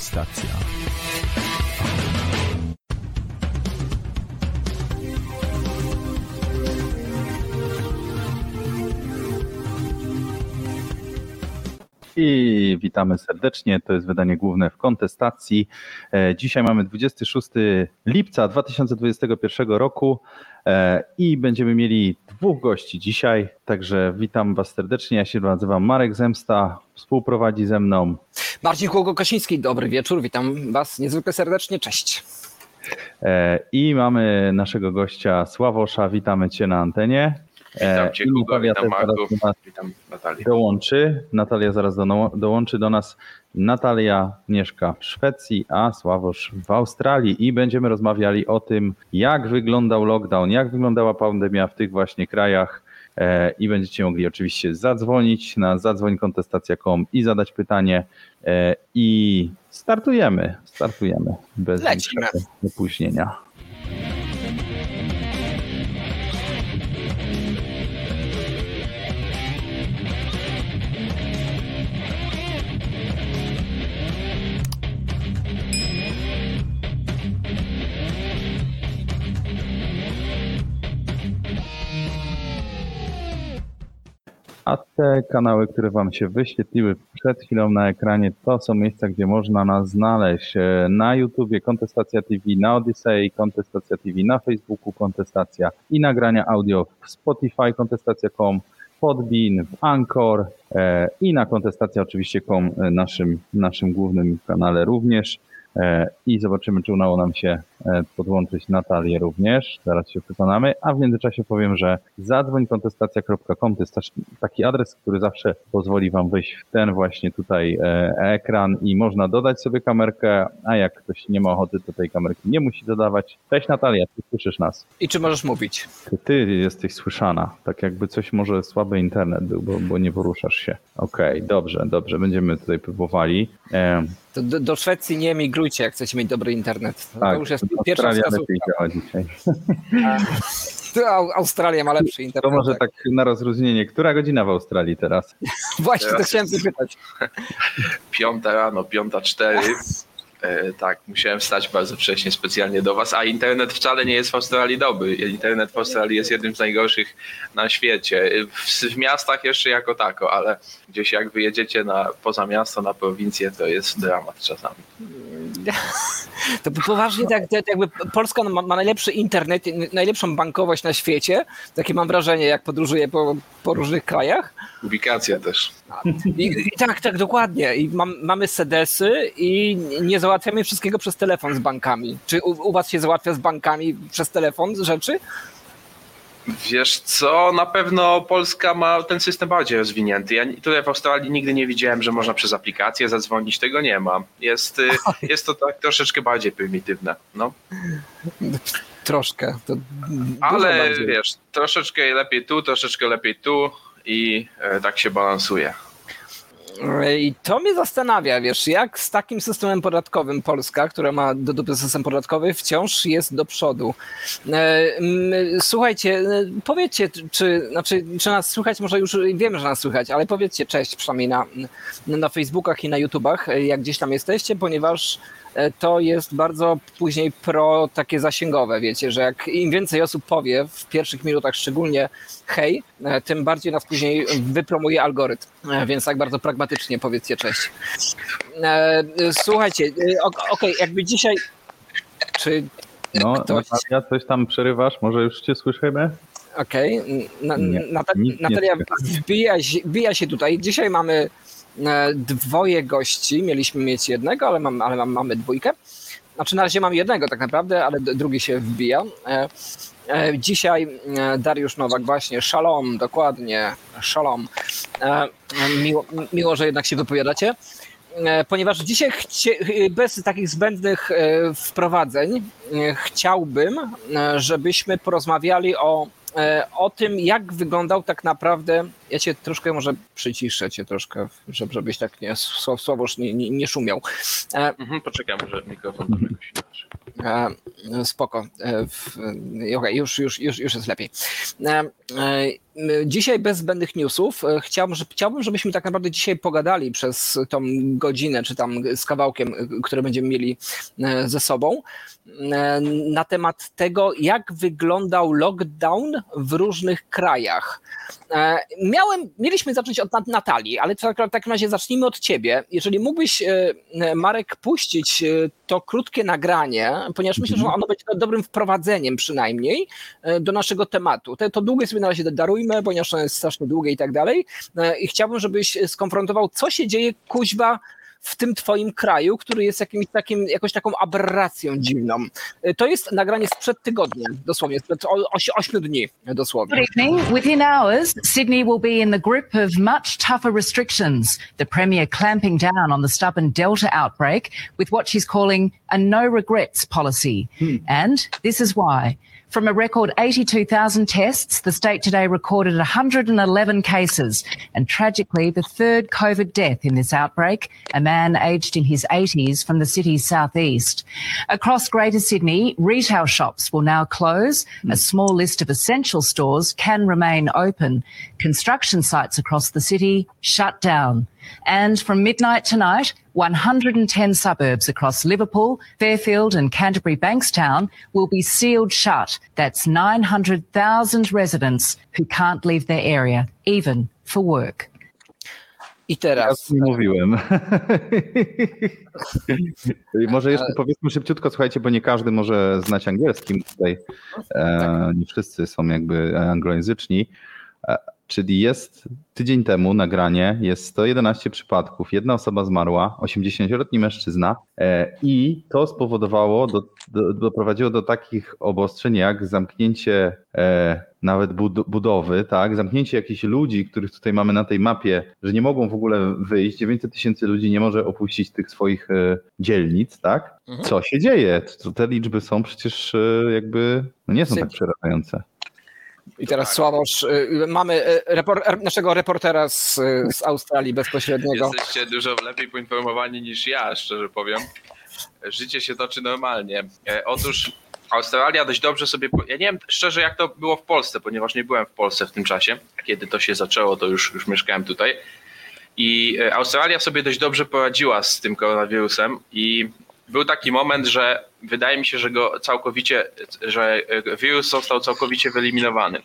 Kontestacja. I witamy serdecznie. To jest wydanie główne w kontestacji. E, Dzisiaj mamy 26 lipca 2021 roku e, i będziemy mieli dwóch gości dzisiaj. Także witam Was serdecznie. Ja się nazywam Marek Zemsta, współprowadzi ze mną. Marcin Kłogo-Kosiński, dobry wieczór, witam Was niezwykle serdecznie, cześć. E, I mamy naszego gościa Sławosza. Witamy Cię na antenie. E, Witam Cię, i Hugo, witam Marku, witam Natalię. dołączy. Natalia zaraz do, dołączy do nas. Natalia mieszka w Szwecji, a Sławosz w Australii i będziemy rozmawiali o tym, jak wyglądał lockdown, jak wyglądała pandemia w tych właśnie krajach. E, I będziecie mogli oczywiście zadzwonić na zadzwońkontestacja.com i zadać pytanie. E, I startujemy, startujemy bez Lecimy. opóźnienia. A te kanały, które Wam się wyświetliły przed chwilą na ekranie, to są miejsca, gdzie można nas znaleźć e, na YouTubie Kontestacja TV, na Odyssey Kontestacja TV, na Facebooku Kontestacja i nagrania audio w Spotify Kontestacja.com, Podbean, w Anchor e, i na kontestacja oczywiście.com, e, naszym, naszym głównym kanale również. I zobaczymy, czy udało nam się podłączyć Natalię również. Zaraz się przekonamy. A w międzyczasie powiem, że zadzwońkontestacja.com to jest taki adres, który zawsze pozwoli Wam wejść w ten właśnie tutaj e, ekran i można dodać sobie kamerkę, a jak ktoś nie ma ochoty, to tej kamerki nie musi dodawać. Cześć Natalia, ty słyszysz nas? I czy możesz mówić? Ty, ty jesteś słyszana. Tak jakby coś może słaby internet był, bo, bo nie poruszasz się. Okej, dobrze, dobrze. Będziemy tutaj próbowali. E, To do, do Szwecji nie migrujcie, jak chcecie mieć dobry internet. To, tak, to już jest pierwsza Australia wskazówka. lepiej działa dzisiaj. To Au- Australia ma lepszy To internet. może tak na rozluźnienie. Która godzina w Australii teraz? Właśnie to Teraz chciałem jest- zapytać. Piąta rano, piąta cztery. E, tak, musiałem wstać bardzo wcześnie specjalnie do was, a internet wcale nie jest w Australii dobry. Internet w Australii jest jednym z najgorszych na świecie. W, w miastach jeszcze jako tako, ale gdzieś jak wyjedziecie na, poza miasto, na prowincję, to jest dramat czasami. To poważnie, tak, jakby Polska ma, ma najlepszy internet, najlepszą bankowość na świecie. Takie mam wrażenie, jak podróżuję po, po różnych krajach. Ubikacja też. I, i tak, tak, dokładnie. I mam, mamy sedesy i nie załatwiamy wszystkiego przez telefon z bankami. Czy u, u was się załatwia z bankami przez telefon rzeczy? Wiesz co, na pewno Polska ma ten system bardziej rozwinięty. Ja tutaj w Australii nigdy nie widziałem, że można przez aplikację zadzwonić, tego nie ma. Jest, y, jest to tak troszeczkę bardziej prymitywne. No. Troszkę. Ale wiesz, troszeczkę lepiej tu, troszeczkę lepiej tu i e, tak się balansuje. I to mnie zastanawia, wiesz, jak z takim systemem podatkowym Polska, która ma do dupy system podatkowy, wciąż jest do przodu. E, Słuchajcie, e, powiedzcie, czy, znaczy, czy nas słychać, może już wiemy, że nas słychać, ale powiedzcie cześć przynajmniej na, na Facebookach i na YouTubach, e, jak gdzieś tam jesteście, ponieważ to jest bardzo później pro takie zasięgowe, wiecie, że jak im więcej osób powie w pierwszych minutach szczególnie hej, e, tym bardziej nas później wypromuje algorytm, E, więc tak bardzo pragmatycznie powiedzcie cześć. E, e, Słuchajcie, e, ok- okej, jakby dzisiaj czy No, Ktoś. Natalia, coś tam przerywasz? Może już cię słyszymy? Okej. Na, nie Natalia wbija się, wbija się tutaj. Dzisiaj mamy e, dwoje gości. Mieliśmy mieć jednego, ale, mam, ale mam, mamy dwójkę. Znaczy na razie mam jednego tak naprawdę, ale drugi się wbija. E, e, Dzisiaj e, Dariusz Nowak, właśnie, szalom, dokładnie, szalom. E, Miło, miło, że jednak się wypowiadacie. E, Ponieważ dzisiaj chcie, bez takich zbędnych e, wprowadzeń e, chciałbym, e, żebyśmy porozmawiali o, e, o tym, jak wyglądał tak naprawdę. Ja cię troszkę może przyciszę cię troszkę, żeby, żebyś tak nie sł- słaboż nie, nie, nie szumiał. E, Mhm, poczekaj, może mikrofon tam jakoś inaczej. E, spoko. E, w, okay, już, już, już, już jest lepiej. Dzisiaj bez zbędnych newsów. E, chciałbym, że, chciałbym, żebyśmy tak naprawdę dzisiaj pogadali przez tą godzinę, czy tam z kawałkiem, e, które będziemy mieli e, ze sobą, na temat tego, jak wyglądał lockdown w różnych krajach. Miałem, mieliśmy zacząć od Nat- Natalii, ale w tak- takim razie zacznijmy od ciebie. Jeżeli mógłbyś, Marek, puścić to krótkie nagranie, ponieważ myślę, że ono będzie dobrym wprowadzeniem przynajmniej do naszego tematu. Te, to długie sobie na razie darujmy, ponieważ ono jest strasznie długie i tak dalej. E, I chciałbym, żebyś skonfrontował, co się dzieje, kuźba, w tym twoim kraju, który jest jakimś takim, jakąś taką aberracją dziwną. E, To jest nagranie sprzed tygodnia, dosłownie, sprzed 8 dni dosłownie. Good evening. Within hours, Sydney will be in the grip of much tougher restrictions. The Premier clamping down on the stubborn Delta outbreak with what she's calling a no regrets policy. And this is why. From a record 82,000 tests, the state today recorded 111 cases and tragically the third COVID death in this outbreak, a man aged in his 80s from the city's southeast. Across Greater Sydney, retail shops will now close. A small list of essential stores can remain open. Construction sites across the city shut down. And from midnight tonight, 110 suburbs across Liverpool, Fairfield and Canterbury Bankstown will be sealed shut. That's 900,000 residents who can't leave their area, even for work. I Ja teraz. nie mówiłem. I może jeszcze powiedzmy szybciutko, słuchajcie, bo nie każdy może znać angielski. Tutaj e, nie wszyscy są jakby anglojęzyczni. Czyli jest tydzień temu nagranie, jest 111 przypadków. Jedna osoba zmarła, 80-letni mężczyzna, e, i to spowodowało, do, do, doprowadziło do takich obostrzeń jak zamknięcie e, nawet bud- budowy, tak, zamknięcie jakichś ludzi, których tutaj mamy na tej mapie, że nie mogą w ogóle wyjść. 900 tysięcy ludzi nie może opuścić tych swoich e, dzielnic, tak? Mhm. Co się dzieje? To te liczby są przecież e, jakby no nie są tak przerażające. I teraz Sławosz, y, mamy y, repor, er, naszego reportera z, y, z Australii bezpośredniego. Jesteście dużo lepiej poinformowani niż ja, szczerze powiem. Życie się toczy normalnie. E, Otóż Australia dość dobrze sobie. Ja nie wiem szczerze, jak to było w Polsce, ponieważ nie byłem w Polsce w tym czasie. Kiedy to się zaczęło, to już, już mieszkałem tutaj. I e, Australia sobie dość dobrze poradziła z tym koronawirusem i był taki moment, że wydaje mi się, że go całkowicie, że e, wirus został całkowicie wyeliminowany.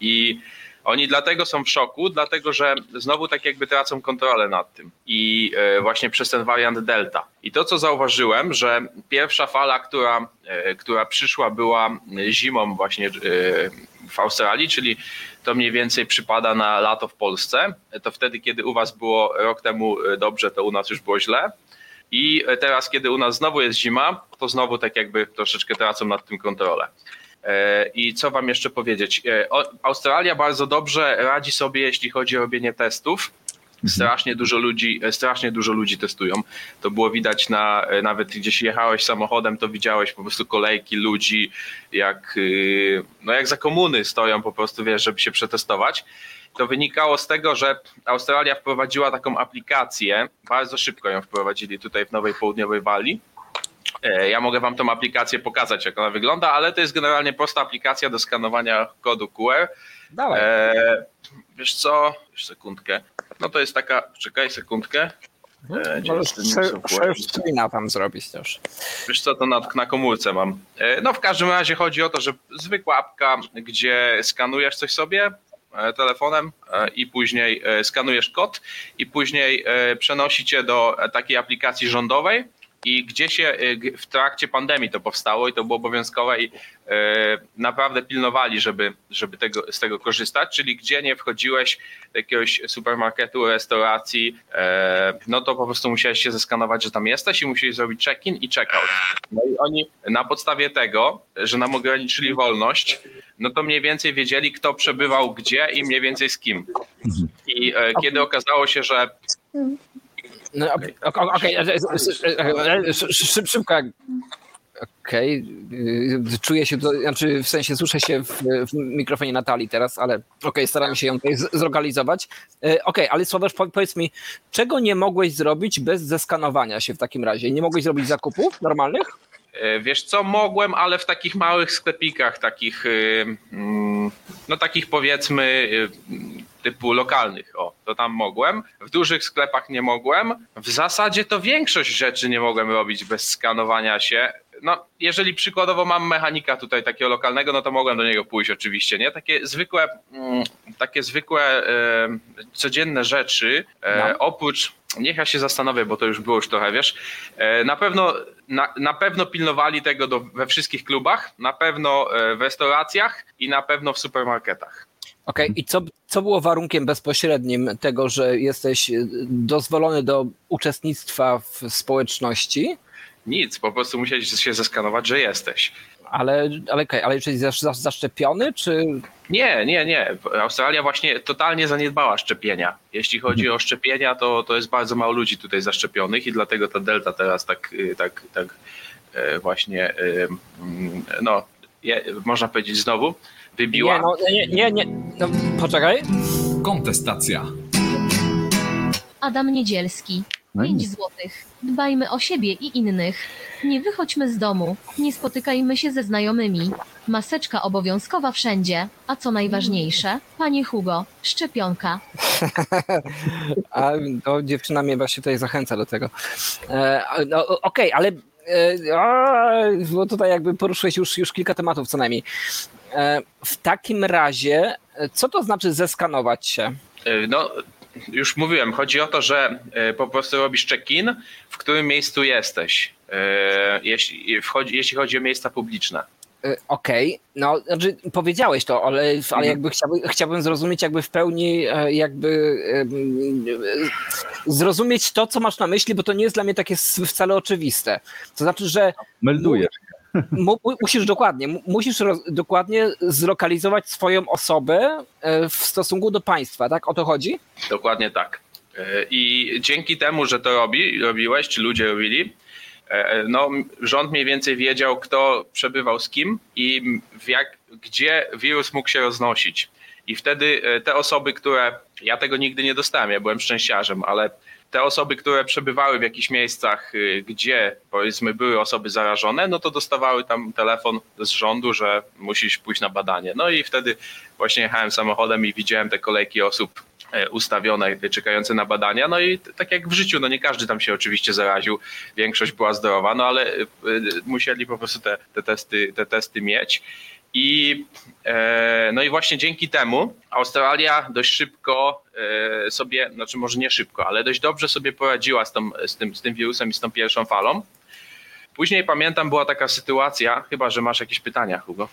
I oni dlatego są w szoku, dlatego że znowu tak jakby tracą kontrolę nad tym. I e, właśnie przez ten wariant Delta. I to, co zauważyłem, że pierwsza fala, która, e, która przyszła, była zimą właśnie w Australii, czyli to mniej więcej przypada na lato w Polsce. To wtedy, kiedy u was było rok temu dobrze, to u nas już było źle. I teraz, kiedy u nas znowu jest zima, to znowu tak jakby troszeczkę tracą nad tym kontrolę. E, I co wam jeszcze powiedzieć? E, Australia bardzo dobrze radzi sobie, jeśli chodzi o robienie testów. Strasznie dużo ludzi, e, strasznie dużo ludzi testują. To było widać na, nawet gdzieś jechałeś samochodem, to widziałeś po prostu kolejki ludzi, jak, y, no jak za komuny stoją po prostu, wiesz, żeby się przetestować. To wynikało z tego, że Australia wprowadziła taką aplikację, bardzo szybko ją wprowadzili tutaj w Nowej Południowej Walii. E, Ja mogę wam tą aplikację pokazać, jak ona wygląda, ale to jest generalnie prosta aplikacja do skanowania kodu QR. Dawaj. E, wiesz co? Już sekundkę. No to jest taka, czekaj sekundkę. E, gdzie Możesz screena tam zrobić też. Wiesz co, to na, na komórce mam. E, No w każdym razie chodzi o to, że zwykła apka, gdzie skanujesz coś sobie telefonem e, i później e, skanujesz kod i później e, przenosi cię do e, takiej aplikacji rządowej i gdzie się g- w trakcie pandemii to powstało i to było obowiązkowe i e, naprawdę pilnowali, żeby, żeby tego, z tego korzystać, czyli gdzie nie wchodziłeś do jakiegoś supermarketu, restauracji, e, no to po prostu musiałeś się zeskanować, że tam jesteś i musiałeś zrobić check-in i check-out. No i oni na podstawie tego, że nam ograniczyli wolność, no to mniej więcej wiedzieli, kto przebywał gdzie i mniej więcej z kim. I kiedy okazało się, że No, Okej, ok- okej, szy- szy- szybko. Okej, czuję się, to, znaczy w sensie słyszę się w, w mikrofonie Natalii teraz, ale okej, staramy się ją tutaj z- zorganizować. E, Okej, ale Sławek, po- powiedz mi, czego nie mogłeś zrobić bez zeskanowania się w takim razie? Nie mogłeś zrobić zakupów normalnych? E, Wiesz co, mogłem, ale w takich małych sklepikach, takich, y, mm, no takich powiedzmy y, typu lokalnych, o, to tam mogłem. W dużych sklepach nie mogłem. W zasadzie to większość rzeczy nie mogłem robić bez skanowania się. No, jeżeli przykładowo mam mechanika tutaj takiego lokalnego, no to mogłem do niego pójść oczywiście, nie? Takie zwykłe, mm, takie zwykłe e, codzienne rzeczy, e, No. oprócz, niech ja się zastanowię, bo to już było już trochę, wiesz, e, na pewno, na, na pewno pilnowali tego do, we wszystkich klubach, na pewno w restauracjach i na pewno w supermarketach. Okej, i co, co było warunkiem bezpośrednim tego, że jesteś y, dozwolony do uczestnictwa w społeczności? Nic, po prostu musieli się zeskanować, że jesteś. Ale, ale, okej, ale jesteś zasz- zasz- zaszczepiony, czy Nie, nie, nie. Australia właśnie totalnie zaniedbała szczepienia. Jeśli chodzi o szczepienia, to, to jest bardzo mało ludzi tutaj zaszczepionych i dlatego ta delta teraz tak, y, tak, tak e, właśnie, y, mm, no, można powiedzieć znowu, wybiła. Nie, no, nie, nie, nie. No, poczekaj. Kontestacja. Adam Niedzielski. No i 5 złotych. Dbajmy o siebie i innych. Nie wychodźmy z domu. Nie spotykajmy się ze znajomymi. Maseczka obowiązkowa wszędzie. A co najważniejsze, panie Hugo, szczepionka. A to dziewczyna mnie właśnie tutaj zachęca do tego. E, no, Okej, ale e, a, bo tutaj jakby poruszyłeś już, już kilka tematów co najmniej. E, w takim razie, e, co to znaczy zeskanować się? Y, No, już mówiłem, chodzi o to, że y, po prostu robisz check-in, w którym miejscu jesteś, jeśli, wchodzi, jeśli chodzi o miejsca publiczne. E, Okej, no znaczy powiedziałeś to, ale, ale Mhm. jakby chciałbym, chciałbym zrozumieć jakby w pełni e, jakby e, zrozumieć to, co masz na myśli, bo to nie jest dla mnie takie wcale oczywiste. To znaczy, że Meldujesz. Mu, mu- musisz dokładnie, mu- musisz roz, dokładnie zlokalizować swoją osobę e, w stosunku do państwa, tak? O to chodzi? Dokładnie tak. Y, I dzięki temu, że to robi, robiłeś, czy ludzie robili, e, no, rząd mniej więcej wiedział, kto przebywał z kim i jak, gdzie wirus mógł się roznosić. I wtedy e, te osoby, które. Ja tego nigdy nie dostałem, ja byłem szczęściarzem, ale te osoby, które przebywały w jakichś miejscach, y, gdzie powiedzmy były osoby zarażone, no to dostawały tam telefon z rządu, że musisz pójść na badanie. No i wtedy właśnie jechałem samochodem i widziałem te kolejki osób e, ustawione, czekające na badania. No i tak jak w życiu, no nie każdy tam się oczywiście zaraził, większość była zdrowa, no ale e, e, musieli po prostu te, te, testy, te testy mieć. I, e, no i właśnie dzięki temu Australia dość szybko e, sobie, znaczy może nie szybko, ale dość dobrze sobie poradziła z, tą, z, tym, z tym wirusem i z tą pierwszą falą. Później pamiętam, była taka sytuacja, chyba że masz jakieś pytania, Hugo.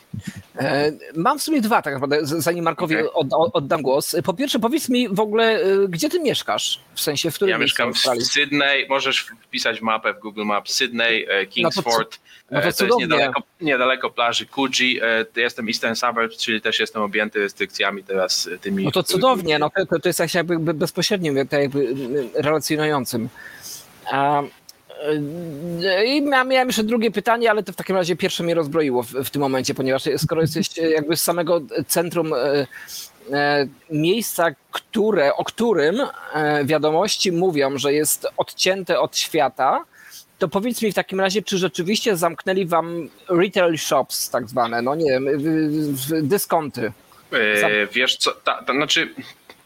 E, Mam w sumie dwa, tak naprawdę, zanim Markowi od, oddam głos. Po pierwsze, powiedz mi w ogóle, gdzie ty mieszkasz? W sensie, w którym Ja mieszkam w? Sydney, możesz wpisać mapę w Google Maps Sydney, e, Kingsford. no to E, to jest niedaleko, niedaleko plaży Coogee. E, Jestem Eastern Suburbs, czyli też jestem objęty restrykcjami teraz e, tymi. No to cudownie, no to, to, to jest jakby be- bezpośrednim, jakby y, relacjonującym. A, I miałem, jeszcze drugie pytanie, ale to w takim razie pierwsze mnie rozbroiło w, w tym momencie, ponieważ skoro jesteś jakby z samego centrum e, e, miejsca, które, o którym e, wiadomości mówią, że jest odcięte od świata, to powiedz mi w takim razie, czy rzeczywiście zamknęli wam retail shops tak zwane, no nie wiem, dyskonty. E, Wiesz co, ta, to znaczy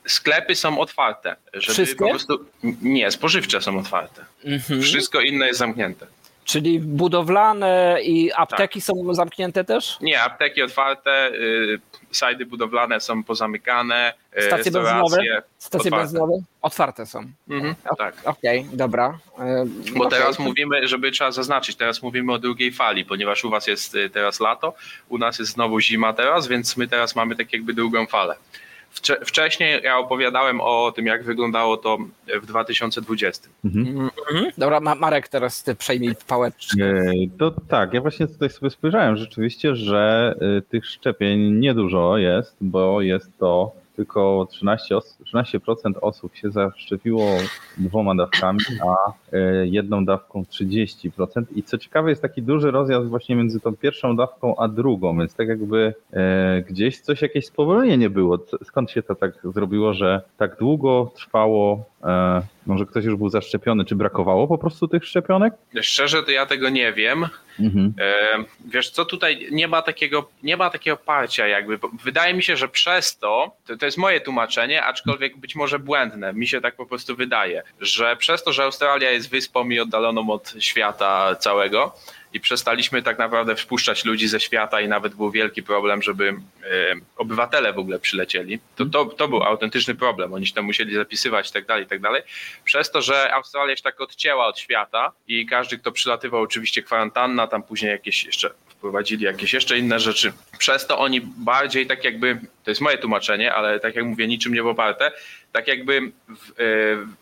sklepy są otwarte. Żeby Wszystkie? po prostu. Nie, spożywcze są otwarte. Mhm. Wszystko inne jest zamknięte. Czyli budowlane i apteki są zamknięte też? Nie, apteki otwarte, y, sajdy budowlane są pozamykane, y, Stacje benzynowe? Stacje otwarte. benzynowe? Otwarte są. Mhm, tak. Okej, dobra. E, Bo okej. teraz mówimy, żeby trzeba zaznaczyć, teraz mówimy o drugiej fali, ponieważ u was jest y, teraz lato, u nas jest znowu zima teraz, więc my teraz mamy tak jakby drugą falę. Wcze- Wcześniej ja opowiadałem o tym, jak wyglądało to w 2020. Mhm. Dobra, Ma- Marek, teraz ty przejmij pałeczkę. E, To tak, ja właśnie tutaj sobie spojrzałem rzeczywiście, że e, tych szczepień niedużo jest, bo jest to tylko 13, os- 13% osób się zaszczepiło dwoma dawkami, a e, jedną dawką 30%. I co ciekawe, jest taki duży rozjazd właśnie między tą pierwszą dawką a drugą, więc tak jakby e, gdzieś coś, jakieś spowolnienie było. Skąd się to tak zrobiło, że tak długo trwało może ktoś już był zaszczepiony, czy brakowało po prostu tych szczepionek? Szczerze to ja tego nie wiem. Mhm. E, Wiesz co, tutaj nie ma takiego, nie ma takiego parcia jakby. Wydaje mi się, że przez to, to, to jest moje tłumaczenie, aczkolwiek być może błędne, mi się tak po prostu wydaje, że przez to, że Australia jest wyspą i oddaloną od świata całego i przestaliśmy tak naprawdę wpuszczać ludzi ze świata i nawet był wielki problem, żeby e, obywatele w ogóle przylecieli. To, to, to był autentyczny problem, oni się tam musieli zapisywać i tak dalej, i tak dalej. Przez to, że Australia się tak odcięła od świata i każdy, kto przylatywał, oczywiście kwarantanna, tam później jakieś jeszcze wprowadzili jakieś jeszcze inne rzeczy. Przez to oni bardziej tak jakby, to jest moje tłumaczenie, ale tak jak mówię, niczym nie poparte, tak jakby e,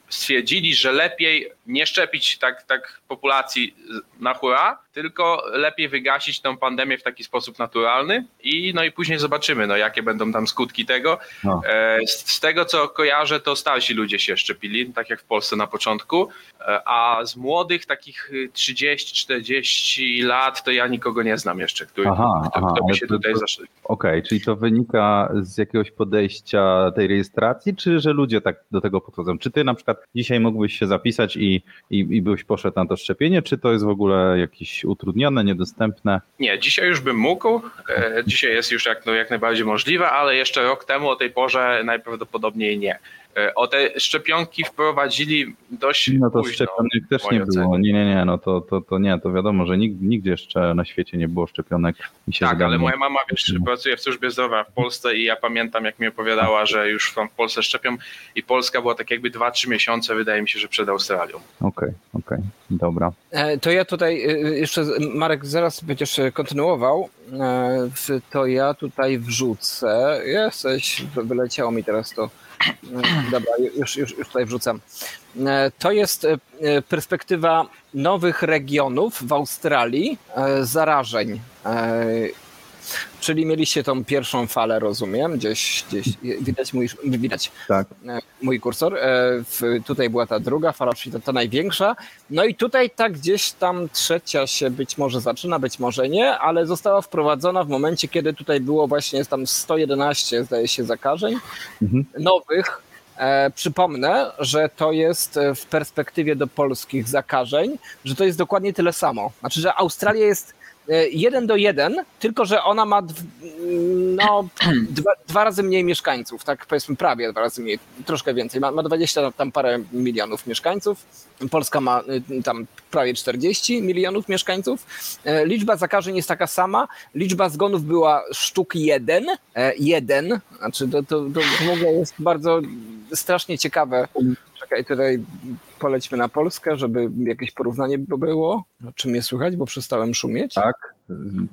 stwierdzili, że lepiej nie szczepić tak, tak populacji na hura, tylko lepiej wygasić tą pandemię w taki sposób naturalny i no i później zobaczymy, no jakie będą tam skutki tego. No. E, Z, z tego co kojarzę, to starsi ludzie się szczepili, tak jak w Polsce na początku, e, a z młodych takich y, 30-40 lat to ja nikogo nie znam jeszcze, który, Aha, kto, aha, kto by się to- tutaj zaszczepił. Okej, czyli to wynika z jakiegoś podejścia tej rejestracji, czy że ludzie tak do tego podchodzą? Czy ty na przykład dzisiaj mógłbyś się zapisać i, i, i byś poszedł na to szczepienie, czy to jest w ogóle jakieś utrudnione, niedostępne? Nie, dzisiaj już bym mógł. E, Dzisiaj jest już jak, no, jak najbardziej możliwe, ale jeszcze rok temu o tej porze najprawdopodobniej nie. E, O te szczepionki wprowadzili dość No to późno. szczepionek też nie było. Nie, nie, nie, no to, to, to nie, to wiadomo, że nig, nigdzie jeszcze na świecie nie było szczepionek. Tak, zgadza. ale moja mama wiesz, pracuje w służbie zdrowia w Polsce i ja pamiętam, jak mi opowiadała, że już tam w Polsce szczepią i Polska była tak jakby 2-3 miesiące, wydaje mi się, że przed Australią. Okej, okej, dobra. E, To ja tutaj e, jeszcze, Marek, zaraz będziesz kontynuował. To ja tutaj wrzucę. Jesteś, wy- wyleciało mi teraz to. E, Dobra, już, już, już tutaj wrzucam. E, To jest e, perspektywa nowych regionów w Australii e, zarażeń. Czyli mieliście tą pierwszą falę, rozumiem, gdzieś, gdzieś widać mój, widać Tak. e, mój kursor. E, tutaj była ta druga fala, czyli ta, ta największa. No i tutaj tak gdzieś tam trzecia się być może zaczyna, być może nie, ale została wprowadzona w momencie, kiedy tutaj było właśnie jest tam 111, zdaje się, zakażeń Mhm. nowych. E, przypomnę, że to jest w perspektywie do polskich zakażeń, że to jest dokładnie tyle samo. Znaczy, że Australia jest jeden do jeden, tylko że ona ma no, dwa, dwa razy mniej mieszkańców, tak powiedzmy prawie dwa razy mniej, troszkę więcej. Ma, ma 20 tam parę milionów mieszkańców. Polska ma y, tam prawie 40 milionów mieszkańców. E, Liczba zakażeń jest taka sama. Liczba zgonów była sztuk jeden. E, Jeden. Znaczy to, to, to w ogóle jest bardzo strasznie ciekawe. Czekaj, tutaj polećmy na Polskę, żeby jakieś porównanie było. No, czy mnie słychać, bo przestałem szumieć? Tak,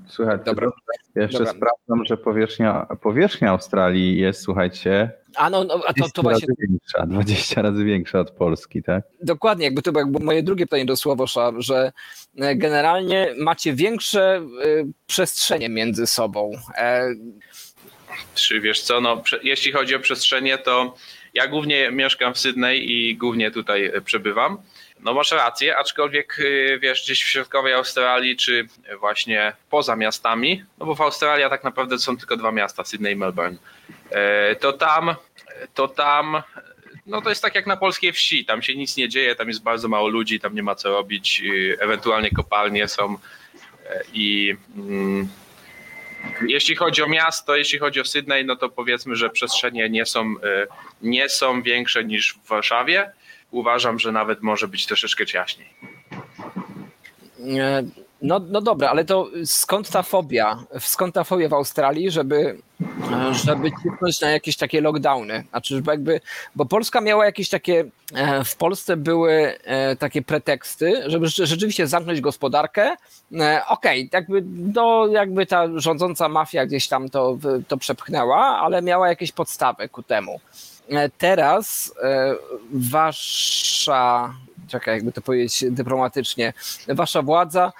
słuchajcie, Dobra. jeszcze Dobra. sprawdzam, że powierzchnia, powierzchnia Australii jest, słuchajcie, A no, no a to, 20 to właśnie razy większa, 20 razy większa od Polski, tak? Dokładnie, jakby to było jakby moje drugie pytanie do Sławosza, że e, generalnie macie większe e, przestrzenie między sobą. E, Czy wiesz co, no, jeśli chodzi o przestrzenie, to ja głównie mieszkam w Sydney i głównie tutaj e, przebywam. No masz rację, aczkolwiek y, wiesz, gdzieś w środkowej Australii, czy właśnie poza miastami, no bo w Australii tak naprawdę są tylko dwa miasta, Sydney i Melbourne, e, to tam, to tam, no to jest tak jak na polskiej wsi, tam się nic nie dzieje, tam jest bardzo mało ludzi, tam nie ma co robić, ewentualnie kopalnie są e, i... Jeśli chodzi o miasto, jeśli chodzi o Sydney, no to powiedzmy, że przestrzenie nie są, e, nie są większe niż w Warszawie. Uważam, że nawet może być troszeczkę ciaśniej. No, no dobra, ale to skąd ta fobia? Skąd ta fobia w Australii, żeby, żeby cisnąć na jakieś takie lockdowny? Znaczy, żeby jakby, bo Polska miała jakieś takie, e, w Polsce były e, takie preteksty, żeby rzeczy- rzeczywiście zamknąć gospodarkę. E, Okej, jakby, do, jakby ta rządząca mafia gdzieś tam to, to przepchnęła, ale miała jakieś podstawy ku temu. Teraz wasza, czekaj, jakby to powiedzieć dyplomatycznie, wasza władza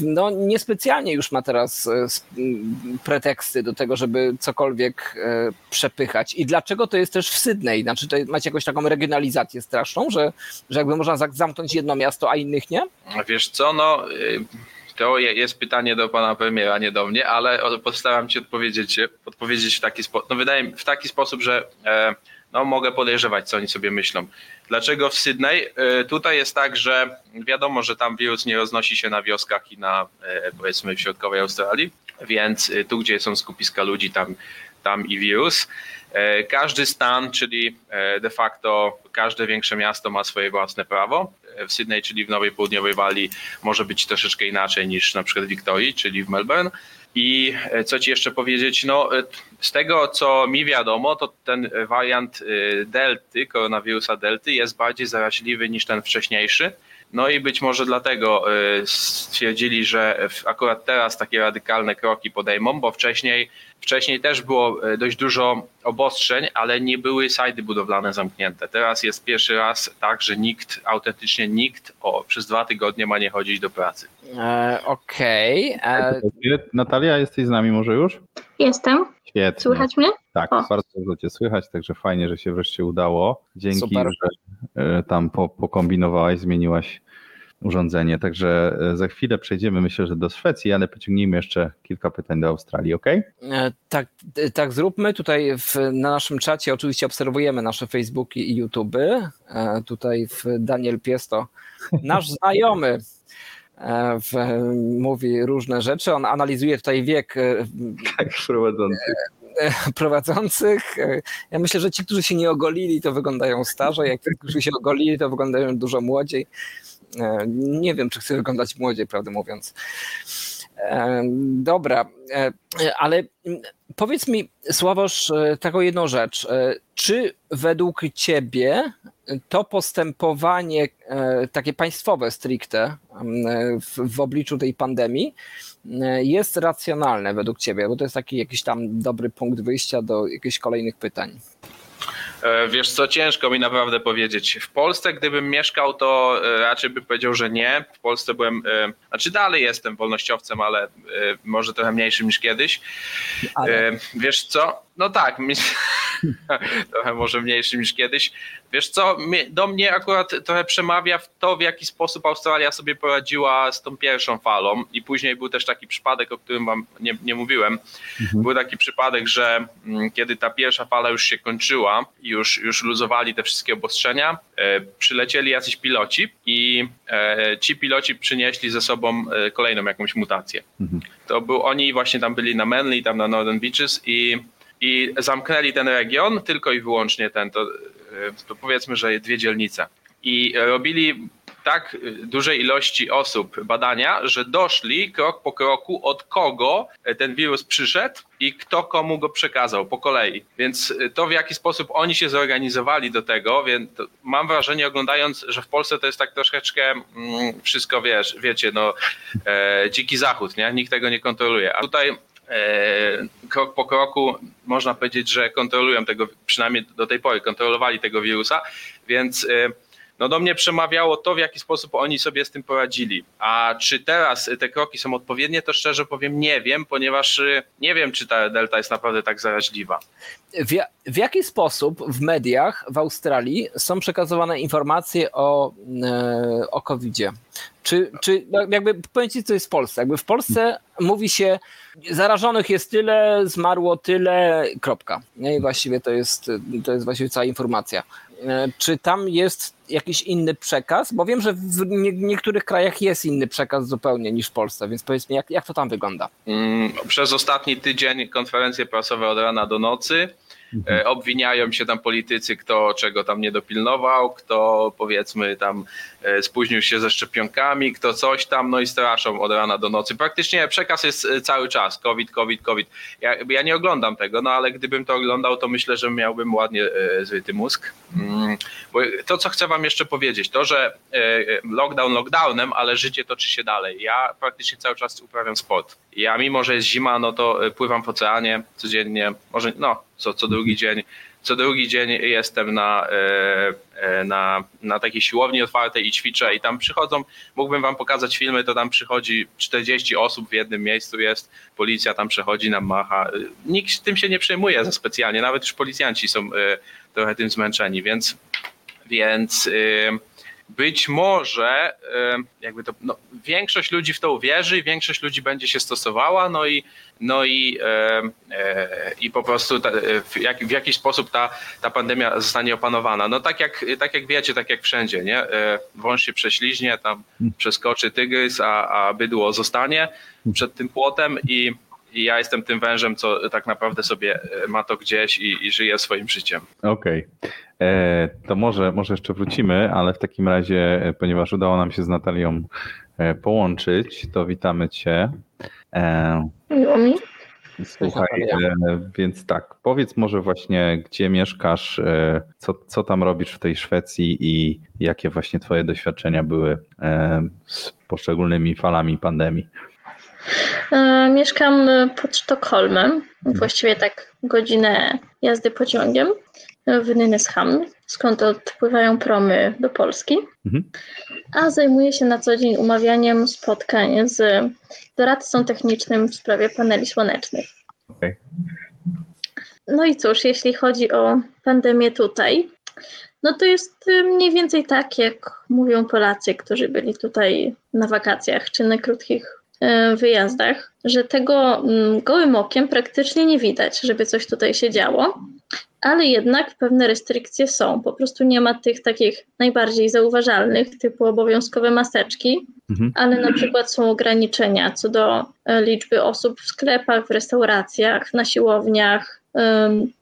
no, niespecjalnie już ma teraz e, preteksty do tego, żeby cokolwiek e, przepychać. I dlaczego to jest też w Sydney? Znaczy, to macie jakąś taką regionalizację straszną, że, że jakby można za- zamknąć jedno miasto, a innych nie? Wiesz co, no y, to je- jest pytanie do pana premiera, nie do mnie, ale postaram się odpowiedzieć, odpowiedzieć w taki sposób. No wydaje mi w taki sposób, że e, no mogę podejrzewać, co oni sobie myślą. Dlaczego w Sydney? E, tutaj jest tak, że wiadomo, że tam wirus nie roznosi się na wioskach i na e, powiedzmy w środkowej Australii, więc e, tu, gdzie są skupiska ludzi, tam, tam i wirus. Każdy stan, czyli de facto każde większe miasto ma swoje własne prawo. W Sydney, czyli w Nowej Południowej Walii, może być troszeczkę inaczej niż na przykład w Wiktorii, czyli w Melbourne. I e, co ci jeszcze powiedzieć? No, e, z tego co mi wiadomo, to ten wariant e, delty, koronawirusa delty jest bardziej zaraźliwy niż ten wcześniejszy. No i być może dlatego stwierdzili, że akurat teraz takie radykalne kroki podejmą, bo wcześniej, wcześniej też było dość dużo obostrzeń, ale nie były sajdy budowlane zamknięte. Teraz jest pierwszy raz tak, że nikt, autentycznie nikt o, przez dwa tygodnie ma nie chodzić do pracy. E, Okej. Okay. E... Natalia, jesteś z nami może już? Jestem. Świetnie. Słychać mnie? Tak, o. bardzo dobrze Cię słychać, także fajnie, że się wreszcie udało. Dzięki, Super. że e, tam po, pokombinowałaś, zmieniłaś urządzenie. Także e, za chwilę przejdziemy, myślę, że do Szwecji, ale pociągnijmy jeszcze kilka pytań do Australii, ok? Tak, tak zróbmy. Tutaj w, na naszym czacie oczywiście obserwujemy nasze Facebooki i YouTube. Tutaj w Daniel Piesto, nasz znajomy, w, mówi różne rzeczy. On analizuje tutaj wiek tak, prowadzących. prowadzących. Ja myślę, że ci, którzy się nie ogolili, to wyglądają starze, jak ci, którzy się ogolili, to wyglądają dużo młodziej. Nie wiem, czy chcę wyglądać młodziej, prawdę mówiąc. Dobra, ale powiedz mi, Sławosz, taką jedną rzecz. Czy według ciebie to postępowanie takie państwowe stricte w, w obliczu tej pandemii jest racjonalne według ciebie? Bo to jest taki jakiś tam dobry punkt wyjścia do jakichś kolejnych pytań. Wiesz co, ciężko mi naprawdę powiedzieć. W Polsce, gdybym mieszkał, to raczej bym powiedział, że nie. W Polsce byłem, znaczy dalej jestem wolnościowcem, ale może trochę mniejszym niż kiedyś. Ale... Wiesz co, no tak, trochę może mniejszym niż kiedyś. Wiesz co, do mnie akurat trochę przemawia w to, w jaki sposób Australia sobie poradziła z tą pierwszą falą i później był też taki przypadek, o którym wam nie, nie mówiłem. Mhm. Był taki przypadek, że mm, kiedy ta pierwsza fala już się kończyła i już, już luzowali te wszystkie obostrzenia, e, przylecieli jacyś piloci i e, ci piloci przynieśli ze sobą e, kolejną jakąś mutację. Mhm. To był, oni właśnie tam byli na Manly, tam na Northern Beaches i i zamknęli ten region, tylko i wyłącznie ten, to, to powiedzmy, że dwie dzielnice. I robili tak dużej ilości osób badania, że doszli krok po kroku od kogo ten wirus przyszedł i kto komu go przekazał po kolei. Więc to w jaki sposób oni się zorganizowali do tego, więc mam wrażenie oglądając, że w Polsce to jest tak troszeczkę mm, wszystko wiesz, wiecie, no e, dziki zachód, nie? Nikt tego nie kontroluje. A tutaj krok po kroku można powiedzieć, że kontrolują tego, przynajmniej do tej pory kontrolowali tego wirusa, więc no do mnie przemawiało to, w jaki sposób oni sobie z tym poradzili. A czy teraz te kroki są odpowiednie, to szczerze powiem nie wiem, ponieważ nie wiem, czy ta delta jest naprawdę tak zaraźliwa. W, w jaki sposób w mediach w Australii są przekazywane informacje o, e, o COVID-zie? Czy, czy no, jakby powiem ci, co jest w Polsce. Jakby w Polsce mówi się, zarażonych jest tyle, zmarło tyle, kropka. I właściwie to jest, to jest właściwie cała informacja. E, czy tam jest jakiś inny przekaz? Bo wiem, że w nie, niektórych krajach jest inny przekaz zupełnie niż w Polsce, więc powiedz mi, jak, jak to tam wygląda? Mm, przez ostatni tydzień konferencje prasowe od rana do nocy. Mhm. Obwiniają się tam politycy, kto czego tam nie dopilnował, kto powiedzmy tam e, spóźnił się ze szczepionkami, kto coś tam, no i straszą od rana do nocy. Praktycznie przekaz jest e, cały czas, COVID, COVID, COVID. Ja, ja nie oglądam tego, no ale gdybym to oglądał, to myślę, że miałbym ładnie e, zryty mózg. Mm, bo to, co chcę wam jeszcze powiedzieć, to, że lockdown lockdownem, ale życie toczy się dalej. Ja praktycznie cały czas uprawiam sport. Ja mimo, że jest zima, no to pływam w oceanie codziennie, może no co, co drugi dzień. Co drugi dzień jestem na, e, e, na, na takiej siłowni otwartej i ćwiczę i tam przychodzą, mógłbym wam pokazać filmy, to tam przychodzi 40 osób w jednym miejscu jest, policja tam przechodzi, nam macha. Nikt tym się nie przejmuje za specjalnie, nawet już policjanci są e, trochę tym zmęczeni, więc, więc być może jakby to, no, większość ludzi w to uwierzy, większość ludzi będzie się stosowała, no i, no i, e, e, i po prostu ta, w, jak, w jakiś sposób ta, ta pandemia zostanie opanowana. No tak jak, tak jak wiecie, tak jak wszędzie, nie? E, wąż się prześliźnie, tam przeskoczy tygrys, a, a bydło zostanie przed tym płotem i i ja jestem tym wężem, co tak naprawdę sobie ma to gdzieś i, i żyje swoim życiem. Okej. Okay. E, to może, może jeszcze wrócimy, ale w takim razie, e, ponieważ udało nam się z Natalią e, połączyć, to witamy Cię. Miło mi. Słuchaj, więc tak, powiedz może właśnie, gdzie mieszkasz, co, co tam robisz w tej Szwecji i jakie właśnie Twoje doświadczenia były z poszczególnymi falami pandemii? Mieszkam pod Sztokholmem, właściwie tak godzinę jazdy pociągiem w Nynäshamn, skąd odpływają promy do Polski. Mhm. A zajmuję się na co dzień umawianiem spotkań z doradcą technicznym w sprawie paneli słonecznych. Okay. No i cóż, jeśli chodzi o pandemię tutaj, no to jest mniej więcej tak, jak mówią Polacy, którzy byli tutaj na wakacjach czy na krótkich wyjazdach, że tego mm, gołym okiem praktycznie nie widać, żeby coś tutaj się działo ale jednak pewne restrykcje są. Po prostu nie ma tych takich najbardziej zauważalnych, typu obowiązkowe maseczki, mhm. ale na przykład są ograniczenia co do e, liczby osób w sklepach, w restauracjach, na siłowniach.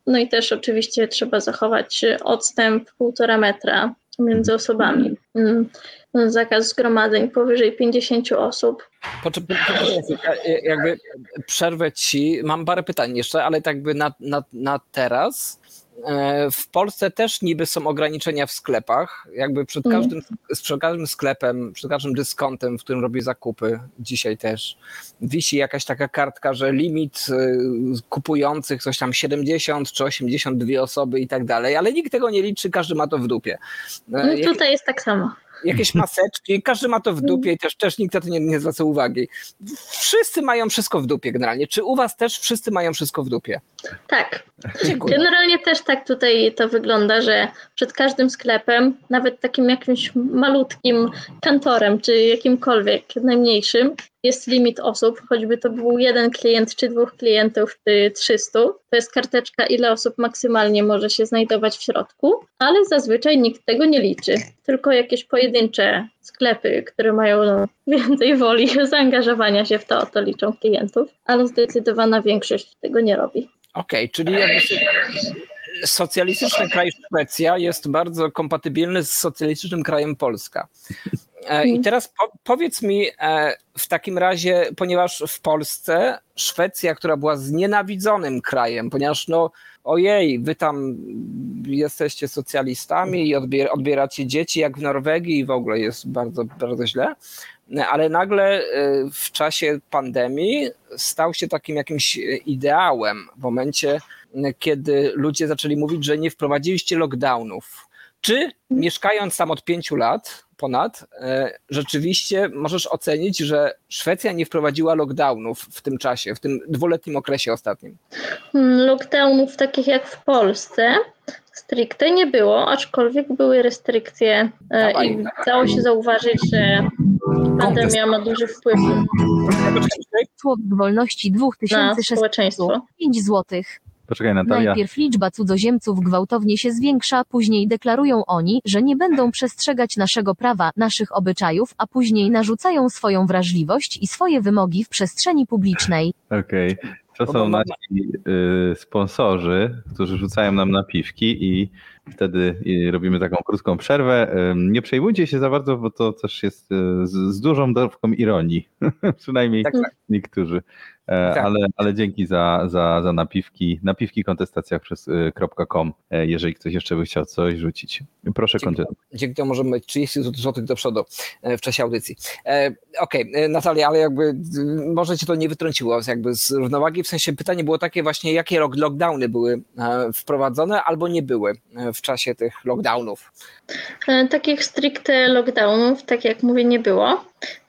No i też oczywiście trzeba zachować odstęp półtora metra między osobami. Zakaz zgromadzeń powyżej 50 osób. Poczekaj, jakby przerwę ci. Mam parę pytań jeszcze, ale tak by na, na, na teraz. E, w Polsce też niby są ograniczenia w sklepach. Jakby przed mhm. każdym, przed każdym sklepem, przed każdym dyskontem, w którym robię zakupy, dzisiaj też, wisi jakaś taka kartka, że limit e, kupujących coś tam 70 czy 82 osoby i tak dalej, ale nikt tego nie liczy, każdy ma to w dupie. E, no tutaj jest tak samo jakieś maseczki, każdy ma to w dupie i też, też nikt na to nie, nie zwraca uwagi. Wszyscy mają wszystko w dupie generalnie. Czy u was też wszyscy mają wszystko w dupie? Tak. Dziękuję. Generalnie też tak tutaj to wygląda, że przed każdym sklepem, nawet takim jakimś malutkim kantorem, czy jakimkolwiek najmniejszym, jest limit osób, choćby to był jeden klient czy dwóch klientów czy 300. To jest karteczka, ile osób maksymalnie może się znajdować w środku, ale zazwyczaj nikt tego nie liczy. Tylko jakieś pojedyncze sklepy, które mają więcej woli zaangażowania się w to, to liczą klientów, ale zdecydowana większość tego nie robi. Okej, okay, czyli socjalistyczny kraj Szwecja jest bardzo kompatybilny z socjalistycznym krajem Polska. E, I mhm. teraz po, powiedz mi e, w takim razie, ponieważ w Polsce Szwecja, która była znienawidzonym krajem, ponieważ no ojej, wy tam jesteście socjalistami i odbier odbieracie dzieci jak w Norwegii i w ogóle jest bardzo, bardzo źle, ale nagle e, w czasie pandemii stał się takim jakimś ideałem w momencie, kiedy ludzie zaczęli mówić, że nie wprowadziliście lockdownów. Czy mieszkając tam od pięciu lat, ponad, e, rzeczywiście możesz ocenić, że Szwecja nie wprowadziła lockdownów w tym czasie, w tym dwuletnim okresie ostatnim? Hmm, lockdownów takich jak w Polsce stricte nie było, aczkolwiek były restrykcje e, Dawaj, i dało się zauważyć, że pandemia ma duży wpływ Człowiek wolności 2605 złotych. Poczekaj, Natalia. Najpierw liczba cudzoziemców gwałtownie się zwiększa, później deklarują oni, że nie będą przestrzegać naszego prawa, naszych obyczajów, a później narzucają swoją wrażliwość i swoje wymogi w przestrzeni publicznej. Okej. Okay. To są nasi y, sponsorzy, którzy rzucają nam napiwki i wtedy robimy taką krótką przerwę. Nie przejmujcie się za bardzo, bo to też jest y, z, z dużą dawką ironii. Przynajmniej tak, tak. niektórzy. E, tak. Ale, ale dzięki za, za, za napiwki. Napiwki kontestacja.com, e, jeżeli ktoś jeszcze by chciał coś rzucić. Proszę kontynuować. Dzięki temu możemy mieć 30 zł do przodu e, w czasie audycji. Okej, okay, Natalia, ale jakby może cię to nie wytrąciło jakby z równowagi, w sensie pytanie było takie właśnie, jakie lockdowny były wprowadzone albo nie były w czasie tych lockdownów? Takich stricte lockdownów, tak jak mówię, nie było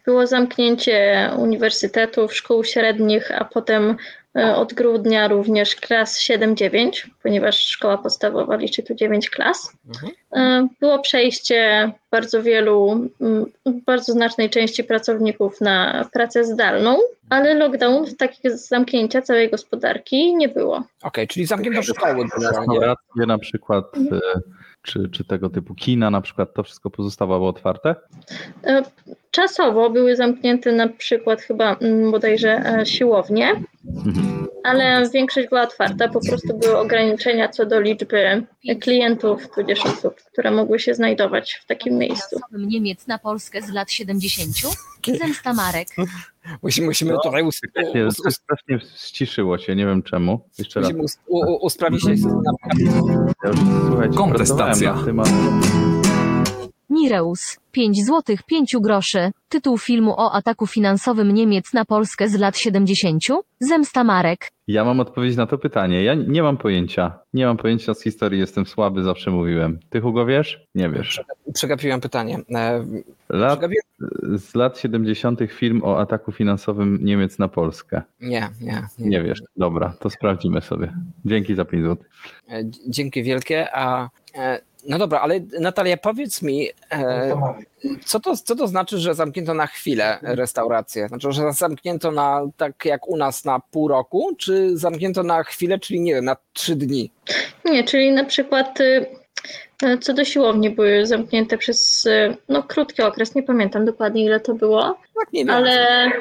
było zamknięcie uniwersytetów, szkół średnich, a potem e, od grudnia również klas 7-9, ponieważ szkoła podstawowa liczy tu 9 klas. Mhm. E, było przejście bardzo wielu, bardzo znacznej części pracowników na pracę zdalną, ale lockdown, takiego zamknięcia całej gospodarki nie było. Okej, okay, czyli zamknięto szkoły. Restauracje na przykład mhm czy, czy tego typu kina na przykład, to wszystko pozostawało otwarte? E, czasowo były zamknięte na przykład chyba mm, bodajże e, siłownie, mhm. ale większość była otwarta, po prostu były ograniczenia co do liczby klientów, tudzież osób, które mogły się znajdować w takim miejscu. Niemiec na Polskę z lat 70? Zemsta Marek. Musimy, musimy no, tutaj us, us, strasznie ściszyło się, nie wiem czemu. Jeszcze musimy raz. usprawnić system. Ja już, słuchajcie, Kontestacja. Nireus, 5 złotych 5 groszy. Tytuł filmu o ataku finansowym Niemiec na Polskę z lat 70? Zemsta Marek. Ja mam odpowiedź na to pytanie. Ja nie mam pojęcia. Nie mam pojęcia z historii, jestem słaby, zawsze mówiłem. Ty Hugo wiesz? Nie wiesz. Przegapiłem pytanie. E, lat, z lat 70. film o ataku finansowym Niemiec na Polskę. Nie, nie. Nie, nie wiesz. Dobra, to sprawdzimy sobie. Dzięki za 5 zł. E, dzięki wielkie. A e, no dobra, ale Natalia, powiedz mi, e, co, to, co to znaczy, że zamknięto na chwilę restaurację? Znaczy, że zamknięto na tak jak u nas na pół roku, czy zamknięto na chwilę, czyli nie wiem, na trzy dni? Nie, czyli na przykład y, e, co do siłowni były zamknięte przez y, no, krótki okres, nie pamiętam dokładnie ile to było, tak, nie wiem, ale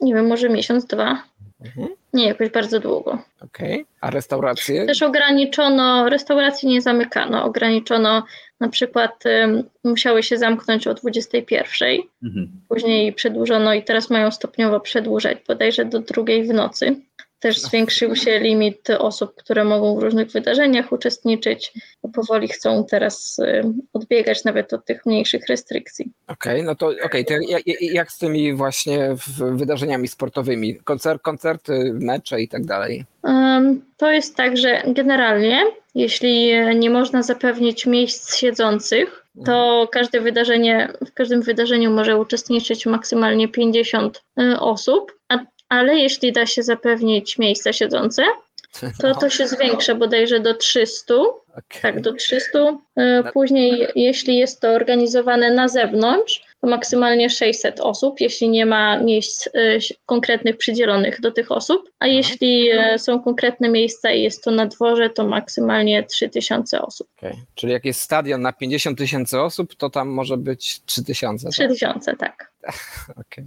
nie wiem, może miesiąc, dwa. Mhm. Nie jakoś bardzo długo. Okej, okay. a restauracje? Też ograniczono, restauracji nie zamykano, ograniczono na przykład um, musiały się zamknąć o 21, mhm. później przedłużono i teraz mają stopniowo przedłużać bodajże do drugiej w nocy. Też zwiększył się limit osób, które mogą w różnych wydarzeniach uczestniczyć, bo powoli chcą teraz y, odbiegać nawet od tych mniejszych restrykcji. Okej, okay, no to okej, okay, jak, jak z tymi właśnie wydarzeniami sportowymi? Koncert, koncerty, mecze i tak dalej? To jest tak, że generalnie, jeśli nie można zapewnić miejsc siedzących, to mhm. każde wydarzenie, w każdym wydarzeniu może uczestniczyć maksymalnie 50 y, osób, a ale jeśli da się zapewnić miejsca siedzące, to to się zwiększa bodajże do 300. Okay. Tak, do 300. E, później, jeśli jest to organizowane na zewnątrz, to maksymalnie 600 osób, jeśli nie ma miejsc e, konkretnych przydzielonych do tych osób, a jeśli e, są konkretne miejsca i jest to na dworze, to maksymalnie 3000 osób. Okay. Czyli jak jest stadion na 50 tysięcy osób, to tam może być 3000. 3000, tak. tak. Okej.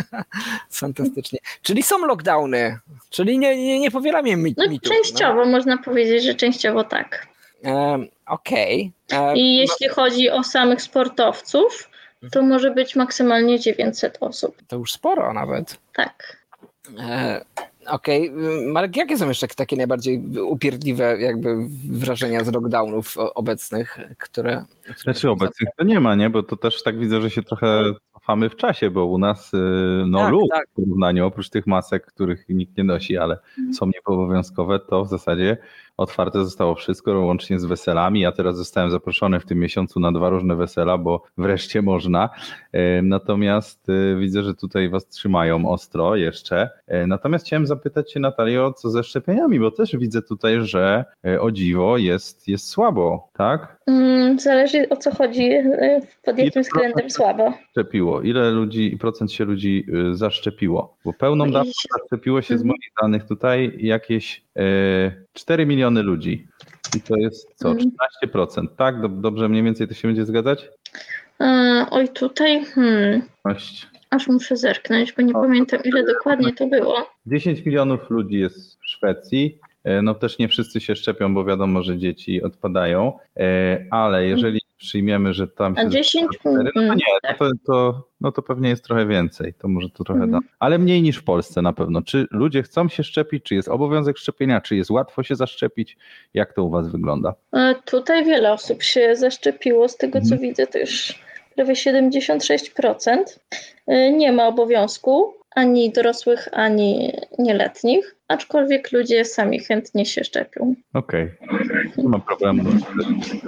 Okay. Fantastycznie. Czyli są lockdowny, czyli nie, nie, nie powielamy mit, no, mitów. Częściowo, no. można powiedzieć, że częściowo tak. Um, Okej. Okay. I jeśli no... chodzi o samych sportowców, to może być maksymalnie 900 osób. To już sporo nawet. Tak. E, Okej, okay. Marek, jakie są jeszcze takie najbardziej upierdliwe jakby wrażenia z lockdownów obecnych, które... Znaczy obecnych to nie ma, nie? Bo to też tak widzę, że się trochę cofamy w czasie, bo u nas y, no tak, lub tak. w porównaniu, oprócz tych masek, których nikt nie nosi, ale mhm. są nieobowiązkowe, to w zasadzie otwarte zostało wszystko, łącznie z weselami. Ja teraz zostałem zaproszony w tym miesiącu na dwa różne wesela, bo wreszcie można. E, natomiast e, widzę, że tutaj was trzymają ostro jeszcze. E, natomiast chciałem zapytać się Natalio, co ze szczepieniami, bo też widzę tutaj, że o dziwo jest, jest słabo, tak? Mm, zależy o co chodzi, pod jakim względem słabo. Szczepiło. Ile ludzi, procent się ludzi zaszczepiło? Bo pełną dawką zaszczepiło się z moich danych tutaj jakieś 4 miliony ludzi. I to jest co? 14%, mhm. tak? Dobrze mniej więcej to się będzie zgadzać? E, oj, tutaj. Hmm. Aż muszę zerknąć, bo nie o, pamiętam, ile dokładnie to było. 10 milionów ludzi jest w Szwecji. E, no też nie wszyscy się szczepią, bo wiadomo, że dzieci odpadają, e, ale jeżeli przyjmiemy, że tam się... A 10? 4, no to nie, no to, to, no to pewnie jest trochę więcej, to może to trochę mhm. da. Ale mniej niż w Polsce na pewno. Czy ludzie chcą się szczepić, czy jest obowiązek szczepienia, czy jest łatwo się zaszczepić? Jak to u Was wygląda? E, tutaj wiele osób się zaszczepiło, z tego co mhm. widzę też prawie 76%. E, nie ma obowiązku ani dorosłych, ani nieletnich. Aczkolwiek ludzie sami chętnie się szczepią. Okej, okay. nie ma problemu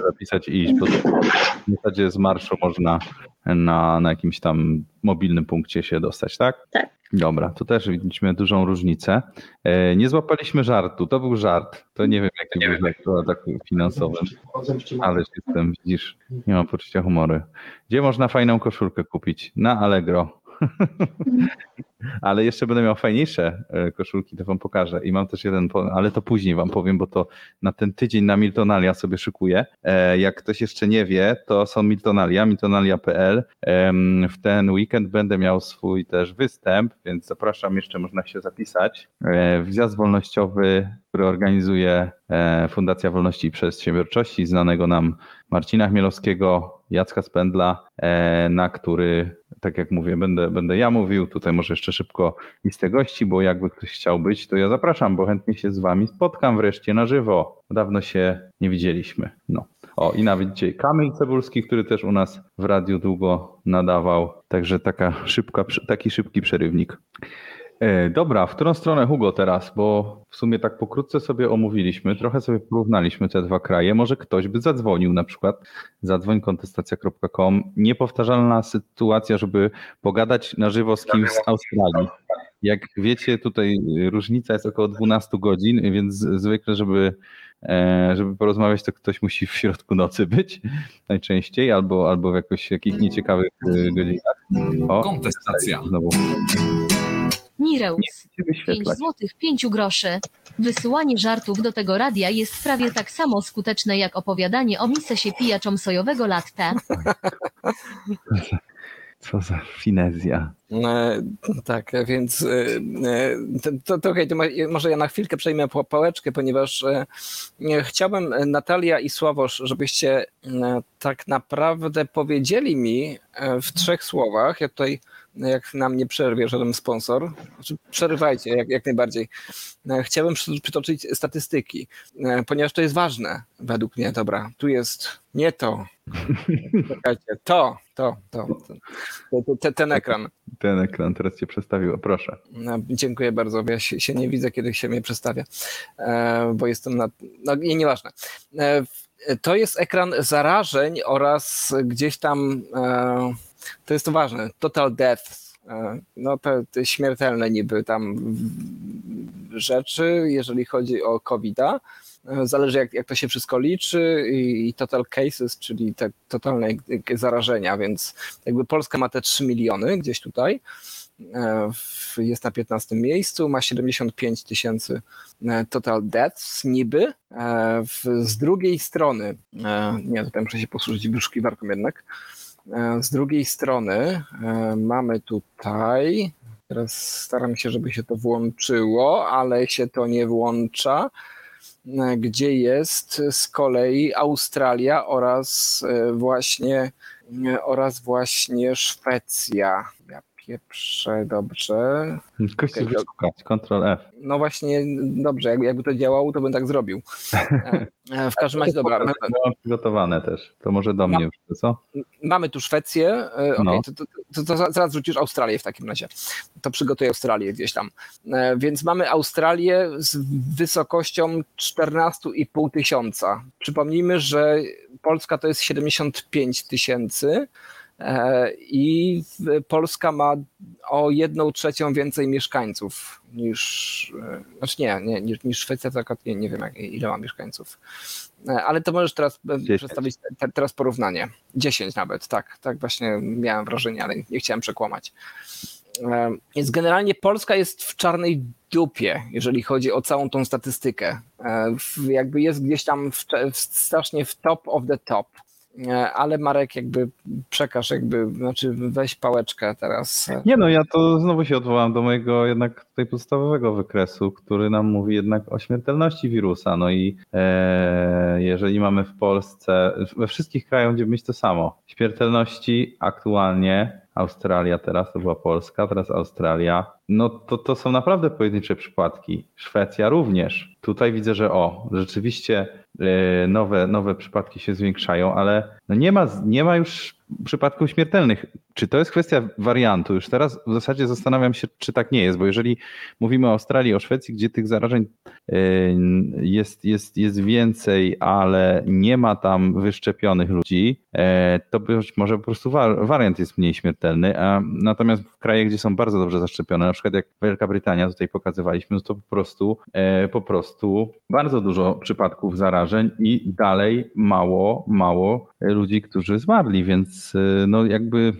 zapisać i iść, bo w zasadzie z marszu można na, na jakimś tam mobilnym punkcie się dostać, tak? Tak. Dobra, tu też widzimy dużą różnicę. E, nie złapaliśmy żartu, to był żart. To nie wiem, jaki nie był żart tak finansowym. Ale jestem, widzisz, nie mam poczucia humoru. Gdzie można fajną koszulkę kupić? Na Allegro. ale jeszcze będę miał fajniejsze e, koszulki, to wam pokażę. I mam też jeden, ale to później wam powiem, bo to na ten tydzień na Miltonalia sobie szykuję. E, jak ktoś jeszcze nie wie, to są Miltonalia, miltonalia.pl. W ten weekend będę miał swój też występ, więc zapraszam, jeszcze można się zapisać. E, wjazd wolnościowy, który organizuje Fundacja Wolności i Przedsiębiorczości, znanego nam Marcina Chmielowskiego, Jacka Spędla, na który tak jak mówię, będę, będę ja mówił. Tutaj może jeszcze szybko listę gości, bo jakby ktoś chciał być, to ja zapraszam, bo chętnie się z wami spotkam wreszcie na żywo. Dawno się nie widzieliśmy. No. O, i nawet dzisiaj Kamil Cebulski, który też u nas w radiu długo nadawał. Także taka szybka, taki szybki przerywnik. E, dobra, w którą stronę Hugo teraz? Bo w sumie tak pokrótce sobie omówiliśmy, trochę sobie porównaliśmy te dwa kraje. Może ktoś by zadzwonił na przykład zadzwoń kontestacja.com. Niepowtarzalna sytuacja, żeby pogadać na żywo z kimś z Australii. Jak wiecie, tutaj różnica jest około 12 godzin, więc zwykle, żeby, e, żeby porozmawiać, to ktoś musi w środku nocy być najczęściej, albo, albo w jakoś, jakichś nieciekawych e, godzinach. O, Kontestacja. Znowu. Nireus. 5 złotych, 5 groszy. Wysyłanie żartów do tego radia jest prawie tak samo skuteczne jak opowiadanie o misesie pijaczom sojowego latte. Co za finezja. E, tak, więc e, e, to, to, okay, to może ja na chwilkę przejmę pałeczkę, ponieważ chciałbym Natalia i Sławosz, żebyście tak naprawdę powiedzieli mi w trzech słowach, ja tutaj jak nam nie przerwie żaden sponsor. Znaczy, przerywajcie jak, jak najbardziej. E, chciałbym przytoczyć statystyki, e, ponieważ to jest ważne według mnie. Dobra, tu jest nie to. Czekajcie, to, to, to, to, to ten ekran. Ten ekran teraz cię przestawiło, proszę. No, dziękuję bardzo, ja się, się, nie widzę, kiedy się mnie przestawia, e, bo jestem na. No nie, nieważne. To jest ekran zarażeń oraz gdzieś tam to jest to ważne, total death, e, no te, te śmiertelne niby tam rzeczy, jeżeli chodzi o COVID-a. E, zależy jak, jak to się wszystko liczy i total cases, czyli te totalne zarażenia, więc jakby Polska ma te 3 miliony gdzieś tutaj, e, jest na 15 miejscu, ma 75 tysięcy total deaths niby. Z drugiej strony, nie, tutaj muszę się posłużyć wyszukiwarką jednak, z drugiej strony e, mamy tutaj, teraz staram się, żeby się to włączyło, ale się to nie włącza, e, gdzie jest z kolei Australia oraz właśnie oraz właśnie Szwecja. Ja pieprzę dobrze. Kości okay, wyszukać, Ctrl F. No właśnie, dobrze, jakby, jakby to działało, to bym tak zrobił. E, w każdym razie, dobra. Mam przygotowane też, to może do mnie już, co? Mamy tu Szwecję, e, okay, no. to, to, to, zaraz wrzucisz Australię w takim razie. To przygotuję Australię gdzieś tam. E, więc mamy Australię z wysokością 14,5 tysiąca. Przypomnijmy, że Polska to jest 75 tysięcy, E, i Polska ma o jedną trzecią więcej mieszkańców niż, e, znaczy nie, nie niż, niż Szwecja, tak nie, nie wiem jak, ile ma mieszkańców. E, ale to możesz teraz 10. przedstawić te, teraz porównanie. 10 nawet, tak, tak właśnie miałem wrażenie, ale nie chciałem przekłamać. Więc generalnie Polska jest w czarnej dupie, jeżeli chodzi o całą tą statystykę. Jakby jest gdzieś tam w, strasznie w top of the top. E, ale Marek jakby przekaż, jakby, znaczy weź pałeczkę teraz. Nie no, ja to znowu się odwołam do mojego jednak tutaj podstawowego wykresu, który nam mówi jednak o śmiertelności wirusa. No i e, jeżeli mamy w Polsce, we wszystkich krajach będzie mieć to samo. Śmiertelności aktualnie Australia teraz, to była Polska, teraz Australia. No to, to są naprawdę pojedyncze przypadki. Szwecja również. Tutaj widzę, że o, rzeczywiście nowe, nowe przypadki się zwiększają, ale no nie, ma, nie ma już przypadków śmiertelnych. Czy to jest kwestia wariantu? Już teraz w zasadzie zastanawiam się, czy tak nie jest, bo jeżeli mówimy o Australii, o Szwecji, gdzie tych zarażeń y, jest, jest, jest więcej, ale nie ma tam wyszczepionych ludzi, e, to być może po prostu wariant jest mniej śmiertelny, a natomiast w krajach, gdzie są bardzo dobrze zaszczepione, na przykład jak Wielka Brytania, tutaj pokazywaliśmy, no to po prostu, e, po prostu bardzo dużo przypadków zarażeń i dalej mało, mało ludzi, którzy zmarli, więc y, no jakby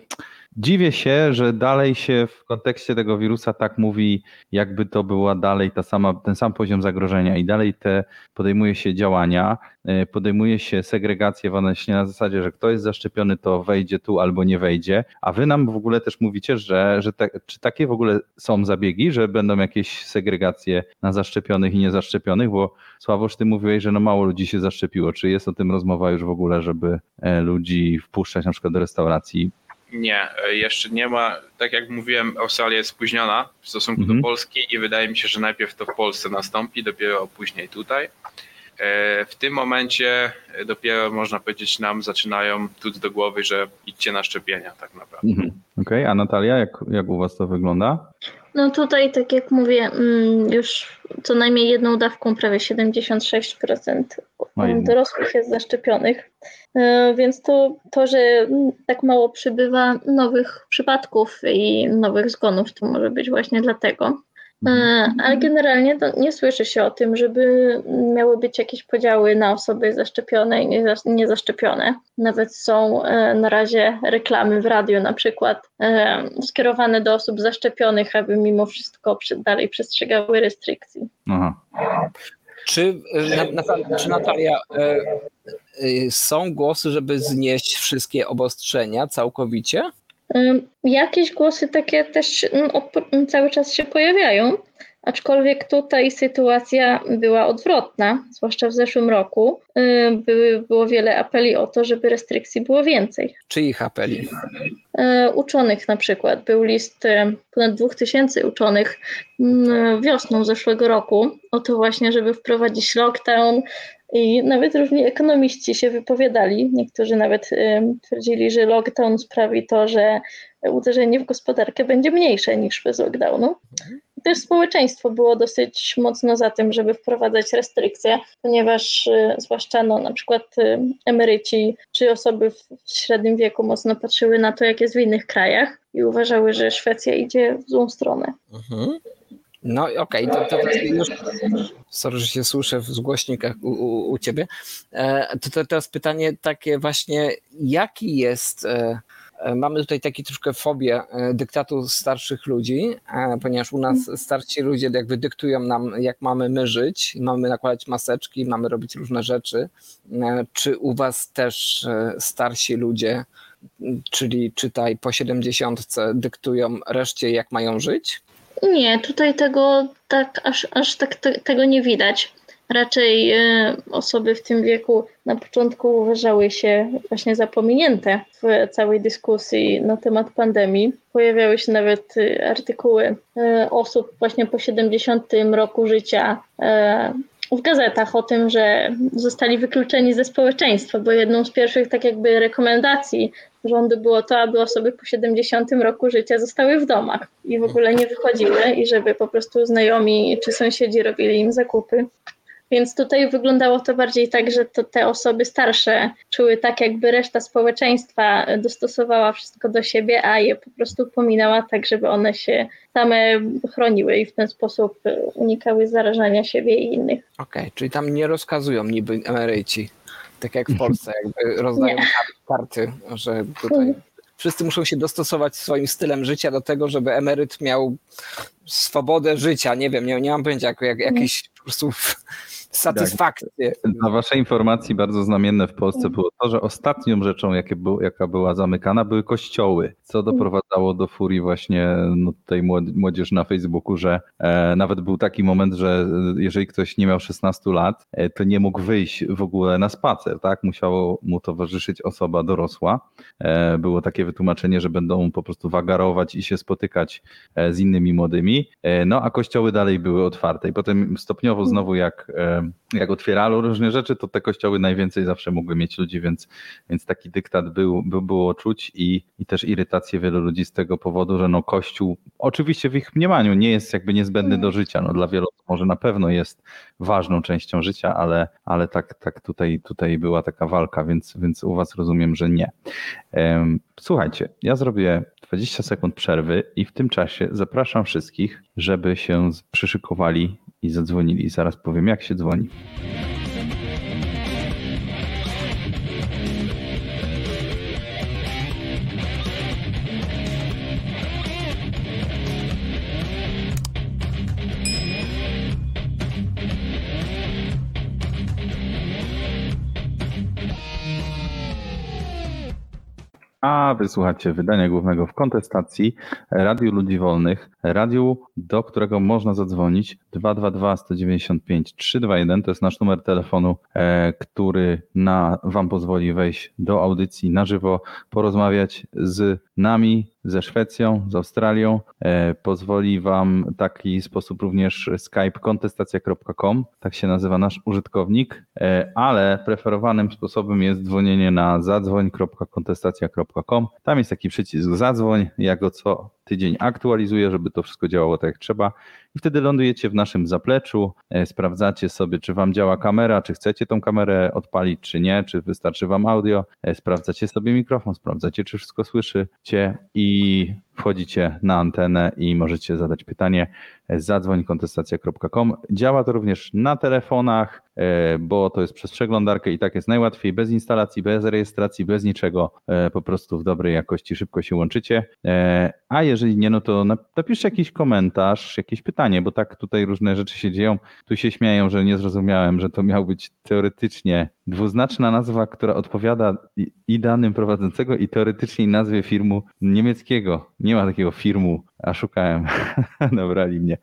dziwię się, że dalej się w kontekście tego wirusa tak mówi, jakby to była dalej ta sama, ten sam poziom zagrożenia i dalej te podejmuje się działania, y, podejmuje się segregację właśnie na zasadzie, że kto jest zaszczepiony, to wejdzie tu albo nie wejdzie, a wy nam w ogóle też mówicie, że, że te, czy takie w ogóle są zabiegi, że będą jakieś segregacje na zaszczepionych i niezaszczepionych, bo Sławosz, ty mówiłeś, że no mało ludzi się zaszczepiło. Czy jest o tym rozmowa już w ogóle, żeby e, ludzi wpuszczać na przykład do restauracji? Nie, e, jeszcze nie ma. Tak jak mówiłem, Australia jest spóźniona w stosunku mhm. do Polski i wydaje mi się, że najpierw to w Polsce nastąpi, dopiero później tutaj. E, w tym momencie dopiero można powiedzieć nam zaczynają tuc do głowy, że idźcie na szczepienia tak naprawdę. Mhm. Okej, okay. a Natalia, jak, jak u Was to wygląda? No tutaj, tak jak mówię, mm, już co najmniej jedną dawką prawie 76% dorosłych jest zaszczepionych. E, więc to, to, że tak mało przybywa nowych przypadków i nowych zgonów, to może być właśnie dlatego. E, mhm. Ale generalnie nie słyszy się o tym, żeby miały być jakieś podziały na osoby zaszczepione i niezaszczepione. Nawet są e, na razie reklamy w radiu na przykład e, skierowane do osób zaszczepionych, aby mimo wszystko dalej przestrzegały restrykcji. Aha. Czy, czy Natalia, są głosy, żeby znieść wszystkie obostrzenia całkowicie? Jakieś głosy takie też no, cały czas się pojawiają, aczkolwiek tutaj sytuacja była odwrotna, zwłaszcza w zeszłym roku. Były, było wiele apeli o to, żeby restrykcji było więcej. Czyich apeli? Uczonych na przykład. Był list ponad 2000 uczonych wiosną zeszłego roku o to właśnie, żeby wprowadzić lockdown, i nawet różni ekonomiści się wypowiadali. Niektórzy nawet twierdzili, że lockdown sprawi to, że uderzenie w gospodarkę będzie mniejsze niż bez lockdownu. Też społeczeństwo było dosyć mocno za tym, żeby wprowadzać restrykcje, ponieważ y, zwłaszcza no, na przykład y, emeryci czy osoby w średnim wieku mocno patrzyły na to, jak jest w innych krajach i uważały, że Szwecja idzie w złą stronę. Mhm. No okej, okay, to, to już, sorry, że się słyszę w zgłośnikach u, u, u ciebie, e, to, to teraz pytanie takie właśnie, jaki jest, e, e, mamy tutaj taki troszkę fobię dyktatu starszych ludzi, ponieważ u nas starsi ludzie jakby dyktują nam, jak mamy my żyć, mamy nakładać maseczki, mamy robić różne rzeczy. Czy u was też starsi ludzie, czyli czytaj po 70 dyktują reszcie, jak mają żyć? Nie, tutaj tego tak aż, aż tak te, tego nie widać. Raczej y, osoby w tym wieku na początku uważały się właśnie za pominięte w całej dyskusji na temat pandemii. Pojawiały się nawet y, artykuły y, osób właśnie po 70 roku życia w gazetach o tym, że zostali wykluczeni ze społeczeństwa, bo jedną z pierwszych tak jakby rekomendacji rządu było to, aby osoby po 70 roku życia zostały w domach i w ogóle nie wychodziły i żeby po prostu znajomi czy sąsiedzi robili im zakupy. Więc tutaj wyglądało to bardziej tak, że to te osoby starsze czuły tak, jakby reszta społeczeństwa dostosowała wszystko do siebie, a je po prostu pominęła tak, żeby one się same chroniły i w ten sposób unikały zarażania siebie i innych. Okej, okay, czyli tam nie rozkazują niby emeryci tak jak w Polsce, jakby rozdają nie. karty, że tutaj wszyscy muszą się dostosować swoim stylem życia do tego, żeby emeryt miał swobodę życia. Nie wiem, nie, nie mam pojęcia, jak, jak jakiś po prostu satysfakcję. Dla waszej informacji bardzo znamienne w Polsce było to, że ostatnią rzeczą, jaka była zamykana, były kościoły, co doprowadzało do furii właśnie no, tutaj młodzież na Facebooku, że e, nawet był taki moment, że jeżeli ktoś nie miał 16 lat, e, to nie mógł wyjść w ogóle na spacer, tak? Musiało mu towarzyszyć osoba dorosła. E, było takie wytłumaczenie, że będą po prostu wagarować i się spotykać e, z innymi młodymi, e, no a kościoły dalej były otwarte i potem stopniowo znowu jak e, jak otwierano różne rzeczy, to te kościoły najwięcej zawsze mogły mieć ludzi, więc, więc taki dyktat był, był, było czuć i, i też irytację wielu ludzi z tego powodu, że no kościół oczywiście w ich mniemaniu nie jest jakby niezbędny do życia, no dla wielu może na pewno jest ważną częścią życia, ale, ale tak, tak tutaj, tutaj była taka walka, więc, więc u was rozumiem, że nie. Słuchajcie, ja zrobię 20 sekund przerwy i w tym czasie zapraszam wszystkich, żeby się przyszykowali i zadzwonili. Zaraz powiem, jak się dzwoni. A wysłuchacie wydania głównego w kontestacji Radiu Ludzi Wolnych, radiu, do którego można zadzwonić 222 195 321. To jest nasz numer telefonu, e, który na, Wam pozwoli wejść do audycji na żywo, porozmawiać z nami, ze Szwecją, z Australią. E, pozwoli Wam taki sposób również Skype kontestacja.com, tak się nazywa nasz użytkownik, e, ale preferowanym sposobem jest dzwonienie na zadzwoń.kontestacja.com. Tam jest taki przycisk zadzwoń, ja go co tydzień aktualizuję, żeby to wszystko działało tak jak trzeba. I wtedy lądujecie w naszym zapleczu, e, sprawdzacie sobie, czy wam działa kamera, czy chcecie tą kamerę odpalić, czy nie, czy wystarczy wam audio, e, sprawdzacie sobie mikrofon, sprawdzacie, czy wszystko słyszycie i wchodzicie na antenę i możecie zadać pytanie zadzwoń kontestacja.com. Działa to również na telefonach, e, bo to jest przez przeglądarkę i tak jest najłatwiej, bez instalacji, bez rejestracji, bez niczego, po prostu w dobrej jakości szybko się łączycie. A jeżeli nie, no to napiszcie jakiś komentarz, jakieś pytanie, bo tak tutaj różne rzeczy się dzieją. Tu się śmieją, że nie zrozumiałem, że to miał być teoretycznie dwuznaczna nazwa, która odpowiada i danym prowadzącego, i teoretycznie nazwie firmu niemieckiego. Nie ma takiego firmu, a szukałem. Dobrali mnie.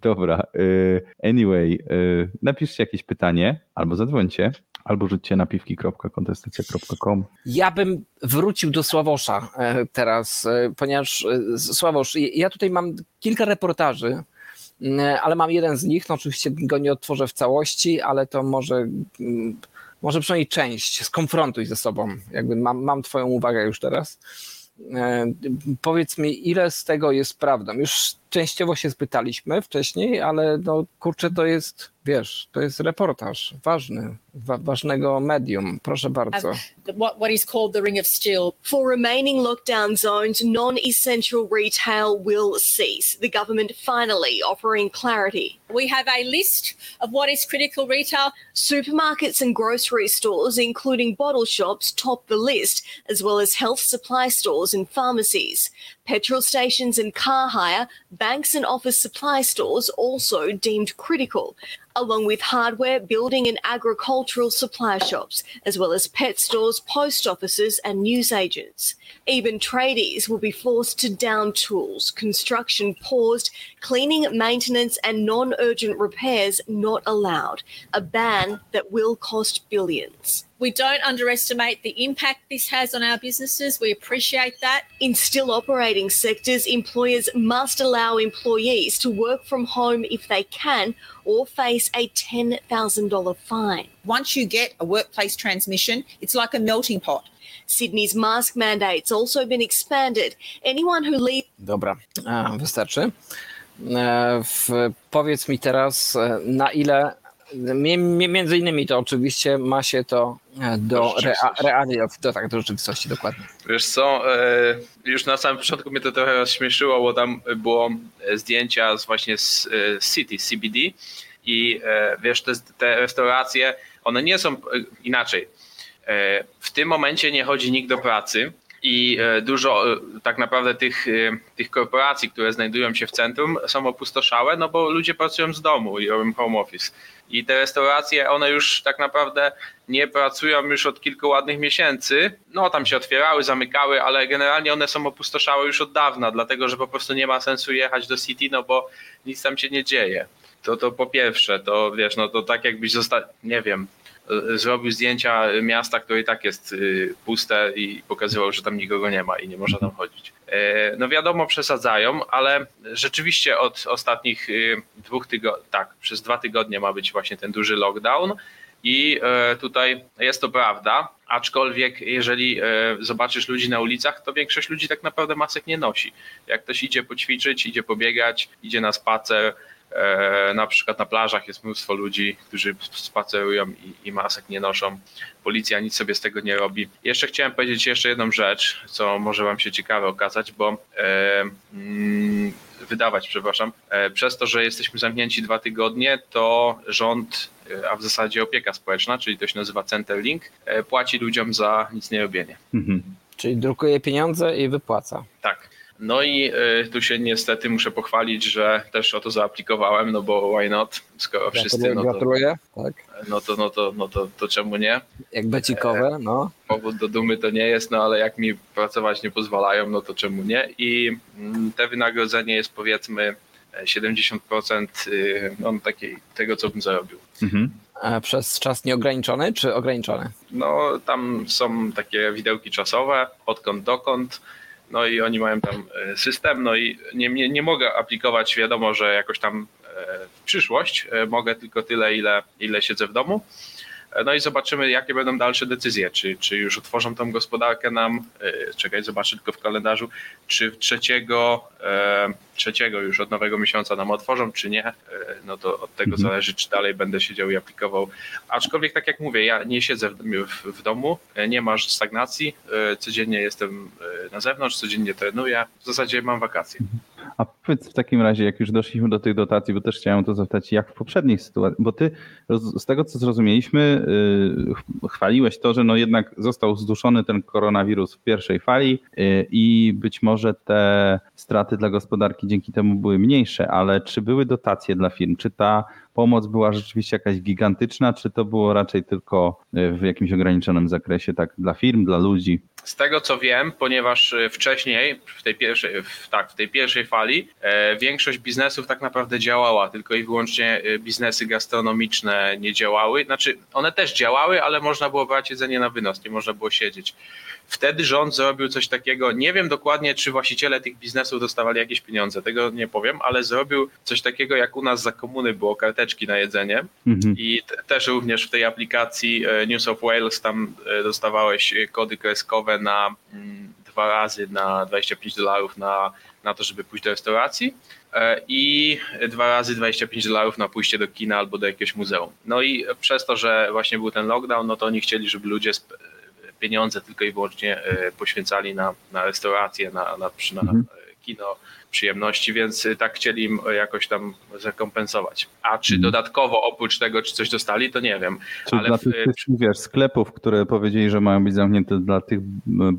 Dobra. Y, anyway, y, napiszcie jakieś pytanie albo zadzwońcie albo rzućcie na piwki.kontestacja.com. Ja bym wrócił do Sławosza e, teraz, e, ponieważ e, Sławosz, ja tutaj mam kilka reportaży Mm, ale mam jeden z nich, no oczywiście go nie odtworzę w całości, ale to może, mm, może przynajmniej część skonfrontuj ze sobą. Jakby mam, mam twoją uwagę już teraz. E, powiedz mi, ile z tego jest prawdą? Już częściowo się spytaliśmy wcześniej, ale no kurczę, to jest, wiesz, to jest reportaż ważny, wa ważnego medium. Proszę bardzo. What, what is called the Ring of Steel. For remaining lockdown zones, non-essential retail will cease. The government finally offering clarity. We have a list of what is critical retail. Supermarkets and grocery stores, including bottle shops, top the list, as well as health supply stores and pharmacies. Petrol stations and car hire, banks and office supply stores also deemed critical, along with hardware, building and agricultural supply shops, as well as pet stores, post offices and newsagents. Even tradies will be forced to down tools, construction paused, cleaning, maintenance and non-urgent repairs not allowed, a ban that will cost billions. We don't underestimate the impact this has on our businesses. We appreciate that. In still operating sectors, employers must allow employees to work from home if they can or face a $10,000 fine. Once you get a workplace transmission, it's like a melting pot. Sydney's mask mandate's also been expanded. Anyone who leaves. Dobra, A, wystarczy. E, w, powiedz mi teraz, na ile Między innymi to oczywiście ma się to e, do rea, realiów, do, tak, do rzeczywistości dokładnie. Wiesz co, e, już na samym początku mnie to trochę rozśmieszyło, bo tam było zdjęcia z właśnie z City, CBD i wiesz, te, te restauracje, one nie są inaczej. W tym momencie nie chodzi nikt do pracy, i e, dużo e, tak naprawdę tych, e, tych korporacji, które znajdują się w centrum są opustoszałe, no bo ludzie pracują z domu i robią home office. I te restauracje, one już tak naprawdę nie pracują już od kilku ładnych miesięcy. No tam się otwierały, zamykały, ale generalnie one są opustoszałe już od dawna, dlatego że po prostu nie ma sensu jechać do City, no bo nic tam się nie dzieje. To, to po pierwsze, to wiesz, no to tak jakbyś został, nie wiem, zrobił zdjęcia miasta, które i tak jest y, puste i pokazywał, że tam nikogo nie ma i nie można tam chodzić. E, no wiadomo, przesadzają, ale rzeczywiście od ostatnich dwóch tygodni, tak, przez dwa tygodnie ma być właśnie ten duży lockdown. I tutaj jest to prawda, aczkolwiek jeżeli zobaczysz ludzi na ulicach, to większość ludzi tak naprawdę masek nie nosi. Jak ktoś idzie poćwiczyć, idzie pobiegać, idzie na spacer, E, na przykład na plażach jest mnóstwo ludzi, którzy spacerują i, i, masek nie noszą. Policja nic sobie z tego nie robi. Jeszcze chciałem powiedzieć jeszcze jedną rzecz, co może Wam się ciekawe okazać, bo e, mm, wydawać, przepraszam, e, przez to, że jesteśmy zamknięci dwa tygodnie, to rząd, e, a w zasadzie opieka społeczna, czyli to się nazywa Centerlink, e, płaci ludziom za nic nie robienie. Mhm. Czyli drukuje pieniądze i wypłaca. Tak. No i y, tu się niestety muszę pochwalić, że też o to zaaplikowałem, no bo why not, skoro wszyscy, no to, Gratuluję, tak. no to, no to, no to, to czemu nie? Jak becikowe, no. Powód do dumy to nie jest, no ale jak mi pracować nie pozwalają, no to czemu nie? I mm, te wynagrodzenie jest powiedzmy 70% y, no, takiej, tego, co bym zarobił. Mhm. A przez czas nieograniczony czy ograniczony? No tam są takie widełki czasowe, odkąd dokąd, no i oni mają tam e, system, no i nie, nie, nie mogę aplikować, wiadomo, że jakoś tam e, w przyszłość, e, mogę tylko tyle, ile, ile siedzę w domu. No i zobaczymy, jakie będą dalsze decyzje. Czy, czy już otworzą tą gospodarkę nam, czekaj, zobaczę tylko w kalendarzu, czy trzeciego, trzeciego już od nowego miesiąca nam otworzą, czy nie. No to od tego mhm. zależy, czy dalej będę siedział i aplikował. Aczkolwiek, tak jak mówię, ja nie siedzę w, w, w domu, nie masz stagnacji, codziennie jestem na zewnątrz, codziennie trenuję, w zasadzie mam wakacje. A powiedz w takim razie, jak już doszliśmy do tych dotacji, bo też chciałem to zapytać, jak w poprzedniej sytuacji, bo ty z tego co zrozumieliśmy, yy, chwaliłeś to, że no jednak został zduszony ten koronawirus w pierwszej fali yy, i być może te straty dla gospodarki dzięki temu były mniejsze, ale czy były dotacje dla firm? Czy ta pomoc była rzeczywiście jakaś gigantyczna, czy to było raczej tylko yy, w jakimś ograniczonym zakresie, tak dla firm, dla ludzi? Z tego co wiem, ponieważ e, wcześniej, w tej pierwszej, w, tak, w tej pierwszej fali, e, większość biznesów tak naprawdę działała, tylko i wyłącznie e, biznesy gastronomiczne nie działały. Znaczy, one też działały, ale można było brać jedzenie na wynos, nie można było siedzieć. Wtedy rząd zrobił coś takiego, nie wiem dokładnie, czy właściciele tych biznesów dostawali jakieś pieniądze, tego nie powiem, ale zrobił coś takiego, jak u nas za komuny było karteczki na jedzenie mhm. i też również w tej aplikacji e, News of Wales tam e, dostawałeś kody kreskowe na mm, dwa razy na 25 dolarów na, na to, żeby pójść do restauracji e, i dwa razy 25 dolarów na pójście do kina albo do jakiegoś muzeum. No i przez to, że właśnie był ten lockdown, no to oni chcieli, żeby ludzie pieniądze tylko i wyłącznie e, poświęcali na, na restauracje, na, na, na mhm. Kino, przyjemności, więc y, tak chcieli im jakoś tam zakompensować. A czy mhm. dodatkowo oprócz tego, czy coś dostali, to nie wiem. Czy ale dla tych, w... wiesz, sklepów, które powiedzieli, że mają być zamknięte dla tych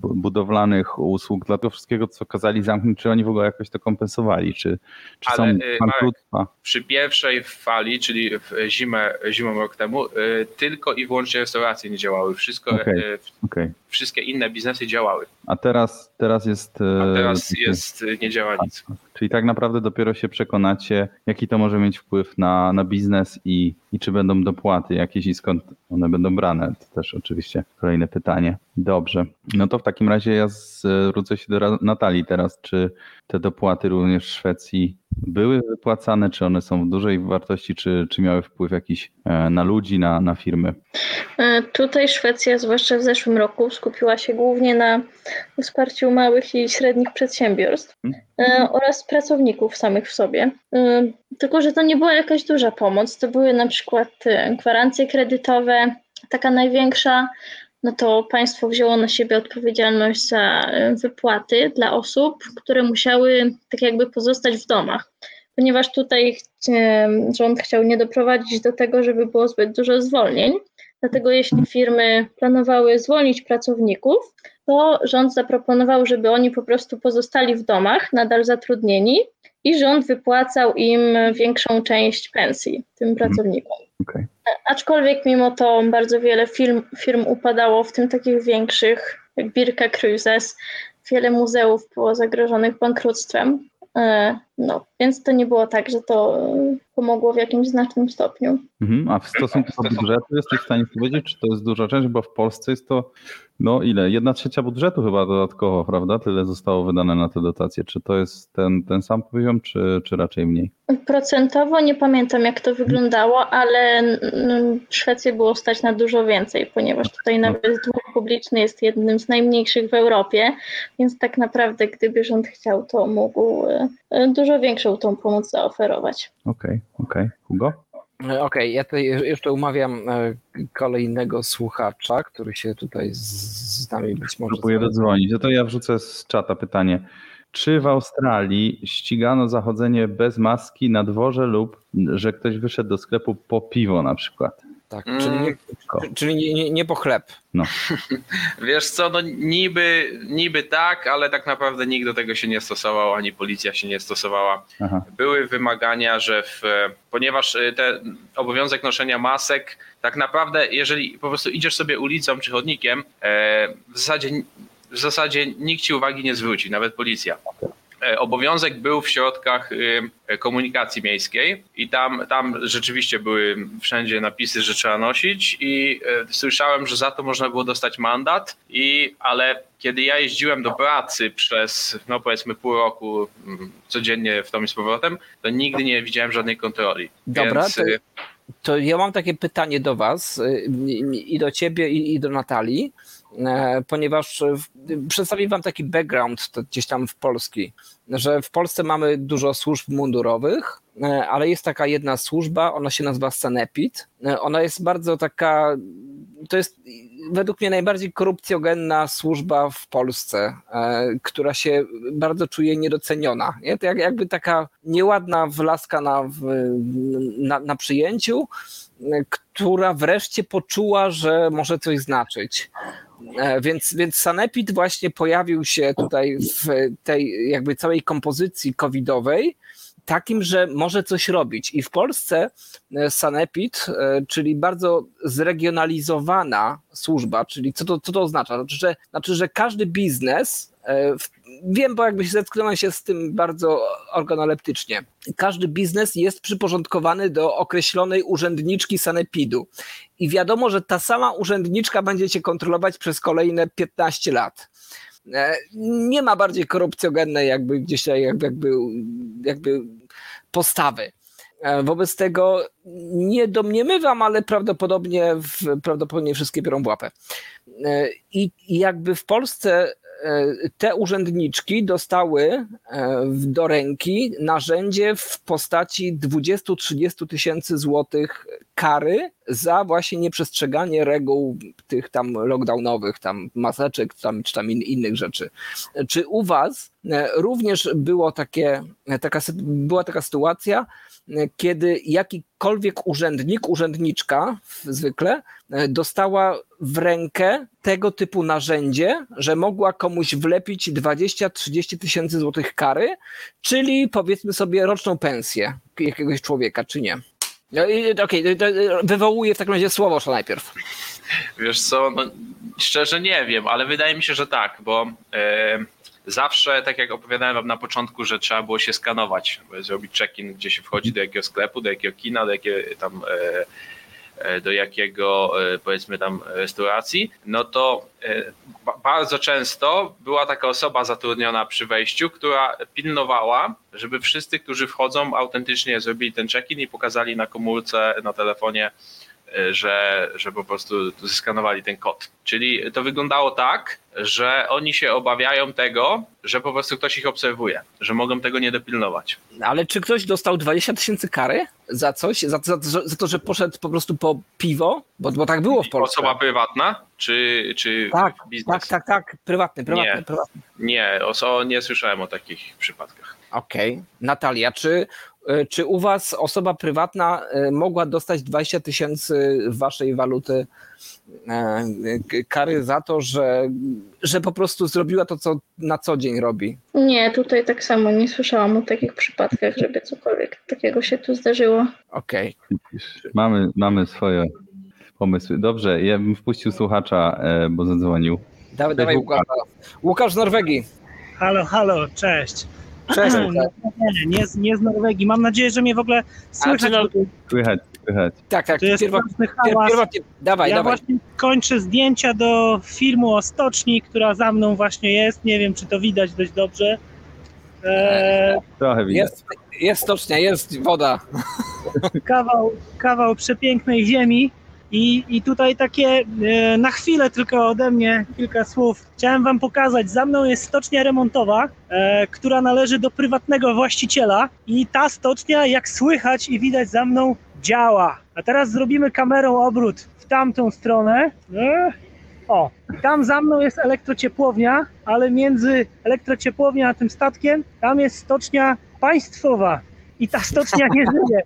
budowlanych usług, dla tego wszystkiego, co kazali zamknąć, czy oni w ogóle jakoś to kompensowali, czy, czy ale, są y, bankructwa? Przy pierwszej fali, czyli w zimę, zimą rok temu, y, tylko i wyłącznie restauracje nie działały. Wszystko, okay. Okay. Wszystkie inne biznesy działały. A teraz, teraz jest... A teraz jest, nie działa nic. Czyli tak naprawdę dopiero się przekonacie, jaki to może mieć wpływ na, na biznes i, i czy będą dopłaty jakieś i skąd one będą brane. To też oczywiście kolejne pytanie. Dobrze. No to w takim razie ja zwrócę się do Natalii teraz. Czy te dopłaty również w Szwecji były wypłacane, czy one są w dużej wartości, czy, czy miały wpływ jakiś e, na ludzi, na, na firmy? E, tutaj Szwecja, zwłaszcza w zeszłym roku, skupiła się głównie na wsparciu małych i średnich przedsiębiorstw hmm. oraz pracowników samych w sobie. Tylko, że to nie była jakaś duża pomoc. To były na przykład gwarancje kredytowe, taka największa, no to państwo wzięło na siebie odpowiedzialność za e, wypłaty dla osób, które musiały tak jakby pozostać w domach. Ponieważ tutaj e, rząd chciał nie doprowadzić do tego, żeby było zbyt dużo zwolnień. Dlatego jeśli firmy planowały zwolnić pracowników, to rząd zaproponował, żeby oni po prostu pozostali w domach, nadal zatrudnieni, i rząd wypłacał im większą część pensji tym mhm. pracownikom. Okay. Aczkolwiek mimo to bardzo wiele firm, firm upadało, w tym takich większych jak Birka Cruises. Wiele muzeów było zagrożonych bankructwem. E, No, więc to nie było tak, że to pomogło w jakimś znacznym stopniu. Mhm, a w stosunku do budżetu jesteś w stanie powiedzieć, czy to jest duża część, bo w Polsce jest to no ile? Jedna trzecia budżetu chyba dodatkowo, prawda? Tyle zostało wydane na te dotacje. Czy to jest ten, ten sam poziom, czy, czy raczej mniej? Procentowo nie pamiętam jak to wyglądało, ale Szwecję było stać na dużo więcej, ponieważ tutaj nawet dług publiczny jest jednym z najmniejszych w Europie, więc tak naprawdę gdyby rząd chciał, to mógł e, dużo większą tą pomoc zaoferować. Okej, okay, okej. Okay. Hugo? Okej, okay, ja tutaj jeszcze umawiam e, kolejnego słuchacza, który się tutaj z, nami być może... Próbuję dodzwonić. No to ja wrzucę z czata pytanie. Czy w Australii ścigano zachodzenie bez maski na dworze lub że ktoś wyszedł do sklepu po piwo na przykład? Tak, mm. czyli, nie, czyli nie, nie, nie, po chleb. No. Wiesz co, no niby, niby tak, ale tak naprawdę nikt do tego się nie stosował, ani policja się nie stosowała. Aha. Były wymagania, że w, ponieważ y, te obowiązek noszenia masek, tak naprawdę jeżeli po prostu idziesz sobie ulicą czy chodnikiem, e, w zasadzie, w zasadzie nikt ci uwagi nie zwróci, nawet policja. E, obowiązek był w środkach y, komunikacji miejskiej i tam, tam rzeczywiście były wszędzie napisy, że trzeba nosić i e, słyszałem, że za to można było dostać mandat, i, ale kiedy ja jeździłem do pracy przez no powiedzmy pół roku mm, codziennie w tom i z powrotem, to nigdy nie widziałem żadnej kontroli. Dobra, Więc, to, y, to ja mam takie pytanie do was y, i do ciebie i do Natalii. E, ponieważ przedstawię wam taki background gdzieś tam w Polski, że w Polsce mamy dużo służb mundurowych, e, ale jest taka jedna służba, ona się nazywa Sanepid. E, ona jest bardzo taka, to jest według mnie najbardziej korupcjogenna służba w Polsce, która się bardzo czuje niedoceniona. Nie? To jakby taka nieładna wlaska na, na, na przyjęciu, która wreszcie poczuła, że może coś znaczyć. E, więc, więc Sanepid właśnie pojawił się tutaj w tej jakby całej kompozycji covidowej, takim, że może coś robić. I w Polsce e, Sanepid, e, czyli bardzo zregionalizowana służba, czyli co to, co to oznacza? Znaczy że, znaczy, że każdy biznes, wiem, bo jakby zetknąłem się z tym bardzo organoleptycznie, każdy biznes jest przyporządkowany do określonej urzędniczki Sanepidu. I wiadomo, że ta sama urzędniczka będzie cię kontrolować przez kolejne 15 lat. E, nie ma bardziej korupcjogennej jakby gdzieś jakby, jakby, jakby postawy. E, wobec tego nie domniemywam, ale prawdopodobnie, prawdopodobnie wszystkie biorą w łapę. E, I jakby w Polsce E, te urzędniczki dostały e, do ręki narzędzie w postaci 20-30 tysięcy złotych kary za właśnie nieprzestrzeganie reguł tych tam lockdownowych, tam maseczek tam, czy tam in, innych rzeczy. Czy u was e, również było takie, taka, była taka sytuacja, kiedy jakikolwiek urzędnik, urzędniczka zwykle dostała w rękę tego typu narzędzie, że mogła komuś wlepić 20-30 tysięcy złotych kary, czyli powiedzmy sobie roczną pensję jakiegoś człowieka, czy nie? No okej, okay, wywołuję w takim razie słowo najpierw. Wiesz co, no, szczerze nie wiem, ale wydaje mi się, że tak, bo e, zawsze, tak jak opowiadałem wam na początku, że trzeba było się skanować, zrobić check-in, gdzie się wchodzi do jakiego sklepu, do jakiego kina, do jakiego tam e, E, do jakiego e, powiedzmy tam restauracji, no to e, bardzo często była taka osoba zatrudniona przy wejściu, która pilnowała, żeby wszyscy, którzy wchodzą, autentycznie zrobili ten check-in i pokazali na komórce, na telefonie, że, że po prostu zeskanowali ten kod. Czyli to wyglądało tak, że oni się obawiają tego, że po prostu ktoś ich obserwuje, że mogą tego nie dopilnować. Ale czy ktoś dostał 20 tysięcy kary za coś? Za, za, za, to, że poszedł po prostu po piwo? Bo, bo tak było w Polsce. Osoba prywatna? Czy, czy tak, biznes? Tak, tak, tak. Prywatny, prywatny. Nie, prywatny. nie, oso, nie słyszałem o takich przypadkach. Okej. Okay. Natalia, czy czy u Was osoba prywatna e, mogła dostać 20 tysięcy waszej waluty e, kary za to, że, że po prostu zrobiła to, co na co dzień robi? Nie, tutaj tak samo nie słyszałam o takich przypadkach, żeby cokolwiek takiego się tu zdarzyło. Okej. Okay. Mamy, mamy swoje pomysły. Dobrze, ja bym wpuścił słuchacza, bo zadzwonił. Dawaj, dawaj Łukasz. Łukasz z Norwegii. Halo, halo, cześć. Cześć. Nie, nie, z, nie z Norwegii. Mam nadzieję, że mnie w ogóle słychać. no- Słychać, słychać. Tak, tak. To jest Pierwo, straszny pier, hałas. pierwotnie, dawaj, ja dawaj. właśnie kończę zdjęcia do filmu o stoczni, która za mną właśnie jest. Nie wiem, czy to widać dość dobrze. Eee, Trochę widać. Jest, jest stocznia, jest woda. kawał, kawał przepięknej ziemi. I, I tutaj takie e, na chwilę tylko ode mnie kilka słów. Chciałem Wam pokazać. Za mną jest stocznia remontowa, e, która należy do prywatnego właściciela. I ta stocznia, jak słychać i widać za mną, działa. A teraz zrobimy kamerą obrót w tamtą stronę. E, o, tam za mną jest elektrociepłownia, ale między elektrociepłownią a tym statkiem, tam jest stocznia państwowa. I ta stocznia nie żyje.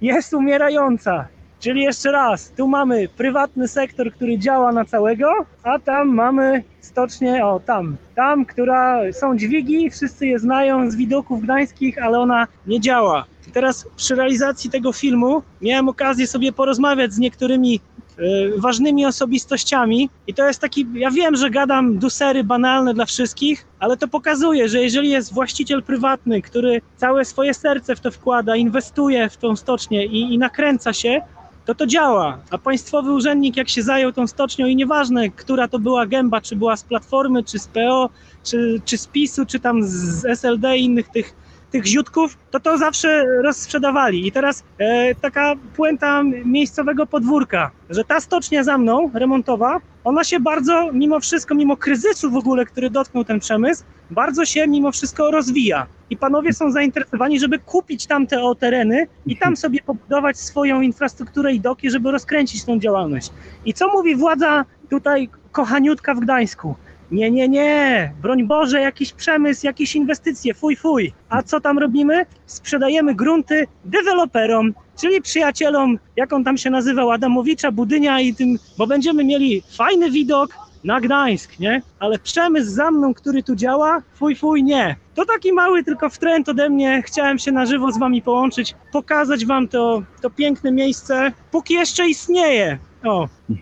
Jest umierająca. Czyli jeszcze raz, tu mamy prywatny sektor, który działa na całego, a tam mamy stocznię, o tam, tam, która są dźwigi, wszyscy je znają z widoków gdańskich, ale ona nie działa. Teraz przy realizacji tego filmu miałem okazję sobie porozmawiać z niektórymi y, ważnymi osobistościami i to jest taki, ja wiem, że gadam dusery banalne dla wszystkich, ale to pokazuje, że jeżeli jest właściciel prywatny, który całe swoje serce w to wkłada, inwestuje w tą stocznię i, i nakręca się, to to działa. A państwowy urzędnik, jak się zajął tą stocznią i nieważne, która to była gęba, czy była z Platformy, czy z PO, czy, czy z PiSu, czy tam z SLD i innych tych, tych ziutków, to to zawsze rozsprzedawali. I teraz e, taka puenta miejscowego podwórka, że ta stocznia za mną, remontowa, ona się bardzo, mimo wszystko, mimo kryzysu w ogóle, który dotknął ten przemysł, bardzo się mimo wszystko rozwija. I panowie są zainteresowani, żeby kupić tamte o tereny i tam sobie pobudować swoją infrastrukturę i doki, żeby rozkręcić tą działalność. I co mówi władza tutaj kochaniutka w Gdańsku? Nie, nie, nie, broń Boże, jakiś przemysł, jakieś inwestycje, fuj, fuj. A co tam robimy? Sprzedajemy grunty deweloperom, czyli przyjacielom, jak on tam się nazywał, Adamowicza, Budynia i tym, bo będziemy mieli fajny widok na Gdańsk, nie? Ale przemysł za mną, który tu działa, fuj, fuj, nie. To taki mały tylko wtręt ode mnie, chciałem się na żywo z wami połączyć, pokazać wam to, to piękne miejsce, póki jeszcze istnieje. O,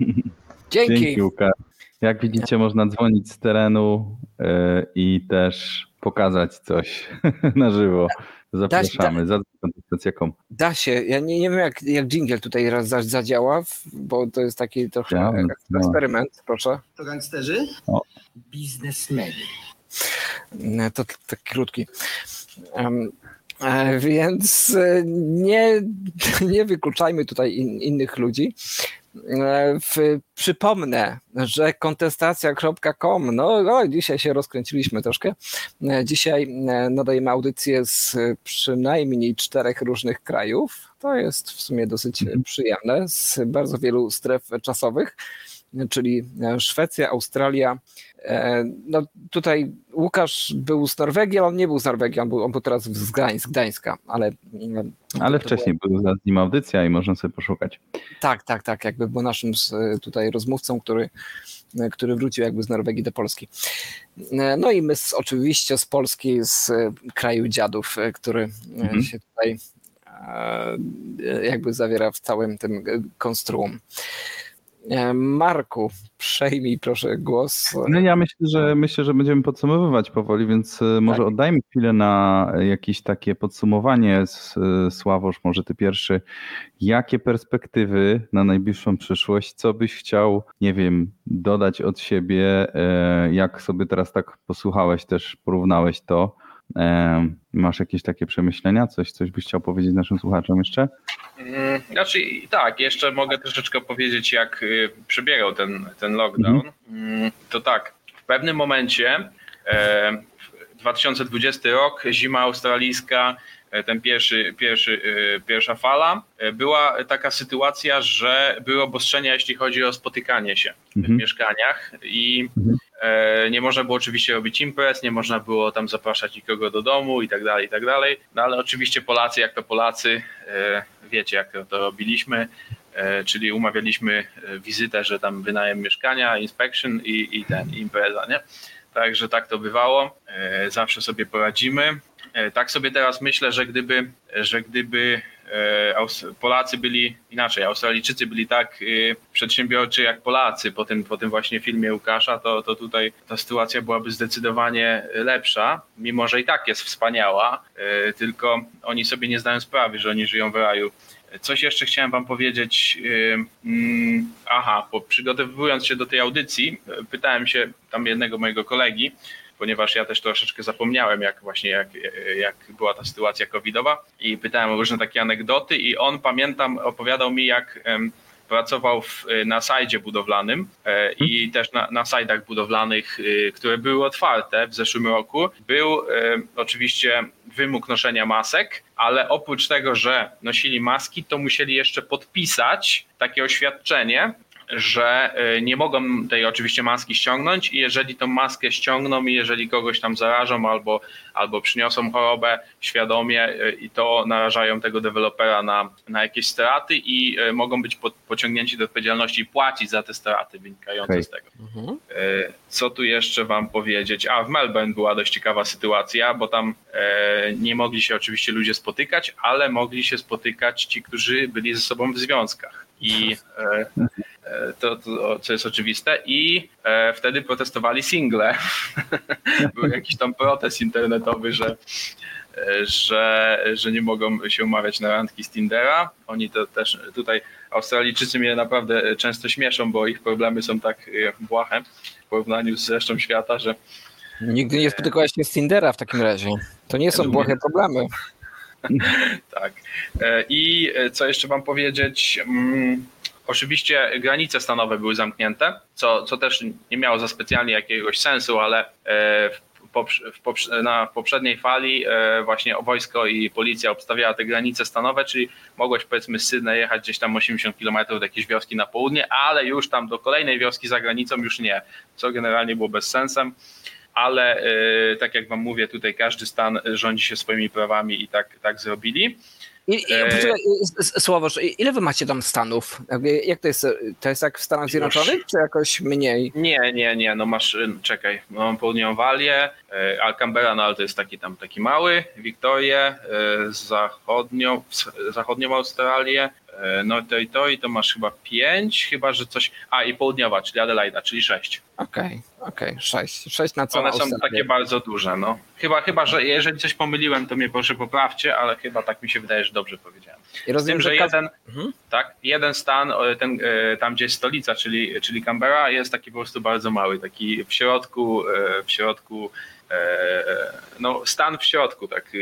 Dzięki. Dzięki Łukasz. Jak widzicie, można dzwonić z terenu y, i też pokazać coś na żywo. Zapraszamy. Za kontestację.com. Da się. Ja nie, nie wiem, jak, jak jingle tutaj raz za- zadziała, bo to jest taki trochę Ja, ek- no. eksperyment, proszę. To gangsterzy? O. Biznesmeni. Nie, To tak krótki. E, więc e, nie, nie wykluczajmy tutaj in, innych ludzi. E, W, przypomnę, że kontestacja.com, no, no dzisiaj się rozkręciliśmy troszkę. E, Dzisiaj e, nadajemy audycję z przynajmniej czterech różnych krajów. To jest w sumie dosyć e, przyjemne, z bardzo wielu stref czasowych, czyli e, Szwecja, Australia. E, No tutaj Łukasz był z Norwegii, ale on nie był z Norwegii, on był, on był teraz z Gdańsk, Gdańska, ale e, Ale wcześniej była z nim audycja i można sobie poszukać. tak, tak, tak, jakby był naszym tutaj rozmówcą, który, który wrócił jakby z Norwegii do Polski. No i my z, oczywiście z Polski, z e, kraju dziadów, e, który e, Mhm. się tutaj e, jakby zawiera w całym tym e, konstruum. E, Marku, przejmij proszę głos. No ja myślę, że myślę, że będziemy podsumowywać powoli, więc y, może Tak. oddajmy chwilę na jakieś takie podsumowanie. Y, Sławosz, może ty pierwszy. Jakie perspektywy na najbliższą przyszłość? Co byś chciał, nie wiem, dodać od siebie? e, Jak sobie teraz tak posłuchałeś, też porównałeś to? Masz jakieś takie przemyślenia? Coś, coś byś chciał powiedzieć naszym słuchaczom jeszcze? Mm, Znaczy tak, jeszcze mogę troszeczkę powiedzieć, jak y, przebiegał ten, ten lockdown. Mm, To tak, w pewnym momencie, e, w 2020 rok, zima australijska, e, ten pierwszy, pierwszy, e, pierwsza fala, e, była taka sytuacja, że były obostrzenia, jeśli chodzi o spotykanie się w Mhm. mieszkaniach i e, nie można było oczywiście robić imprez, nie można było tam zapraszać nikogo do domu i tak dalej, i tak dalej. No ale oczywiście Polacy, jak to Polacy, e, wiecie jak to, robiliśmy, e, czyli umawialiśmy e, wizytę, że tam wynajem mieszkania, inspection i, i ten, impreza, nie? Także tak to bywało, e, zawsze sobie poradzimy. E, Tak sobie teraz myślę, że gdyby, że gdyby Polacy byli inaczej, Australijczycy byli tak przedsiębiorczy jak Polacy po tym, po tym właśnie filmie Łukasza, to, to tutaj ta sytuacja byłaby zdecydowanie lepsza, mimo że i tak jest wspaniała, tylko oni sobie nie zdają sprawy, że oni żyją w raju. Coś jeszcze chciałem Wam powiedzieć. Mm, aha, bo przygotowując się do tej audycji, pytałem się tam jednego mojego kolegi, ponieważ ja też troszeczkę zapomniałem, jak właśnie jak, jak była ta sytuacja covidowa i pytałem o różne takie anegdoty i on pamiętam opowiadał mi jak pracował w, na sajdzie budowlanym e, i mhm. też na, na sajdach budowlanych, e, które były otwarte w zeszłym roku. Był e, oczywiście wymóg noszenia masek, ale oprócz tego, że nosili maski, to musieli jeszcze podpisać takie oświadczenie, że y, nie mogą tej oczywiście maski ściągnąć i jeżeli tą maskę ściągną i jeżeli kogoś tam zarażą albo, albo przyniosą chorobę świadomie y, i to narażają tego dewelopera na, na jakieś straty i y, mogą być pociągnięci do odpowiedzialności i płacić za te straty wynikające okay. z tego. Mhm. Co tu jeszcze wam powiedzieć? A w Melbourne była dość ciekawa sytuacja, bo tam nie mogli się oczywiście ludzie spotykać, ale mogli się spotykać ci, którzy byli ze sobą w związkach. I to, to, co jest oczywiste, i e, wtedy protestowali single. Był jakiś tam protest internetowy, że, e, że, że nie mogą się umawiać na randki z Tindera. Oni to też tutaj, Australijczycy mnie naprawdę często śmieszą, bo ich problemy są tak e, błahe w porównaniu z resztą świata, że. Nigdy nie spotykałeś się z Tindera w takim razie. To nie są błahe problemy. tak. I co jeszcze mam powiedzieć? Oczywiście granice stanowe były zamknięte, co, co też nie miało za specjalnie jakiegoś sensu, ale e, na poprzedniej fali e, właśnie wojsko i policja obstawiała te granice stanowe, czyli mogłeś powiedzmy z Sydney jechać gdzieś tam 80 km do jakiejś wioski na południe, ale już tam do kolejnej wioski za granicą już nie, co generalnie było bez sensem ale e, tak jak wam mówię, tutaj każdy stan rządzi się swoimi prawami i tak, tak zrobili. I, i, Sławosz, ile wy macie tam stanów? Jak to jest? To jest jak w Stanach Zjednoczonych, czy jakoś mniej? Nie, nie, nie, no masz, czekaj, mam południową Walię, e, Alcambera, no ale to jest taki tam taki mały, Wiktorię, e, zachodnią, zachodnią Australię, e, no to i to i to masz chyba pięć, chyba że coś, a i południowa, czyli Adelaida, czyli sześć. Okej, okay, okej, okay. sześć, sześć na całą One są takie bardzo duże, no. Chyba, chyba, że jeżeli coś pomyliłem, to mnie proszę poprawcie, ale chyba tak mi się wydaje, że dobrze powiedziałem. I rozumiem, że jeden, mhm. tak, jeden stan, ten, e, tam gdzie jest stolica, czyli, czyli Canberra, jest taki po prostu bardzo mały, taki w środku, e, w środku e, no, stan w środku, tak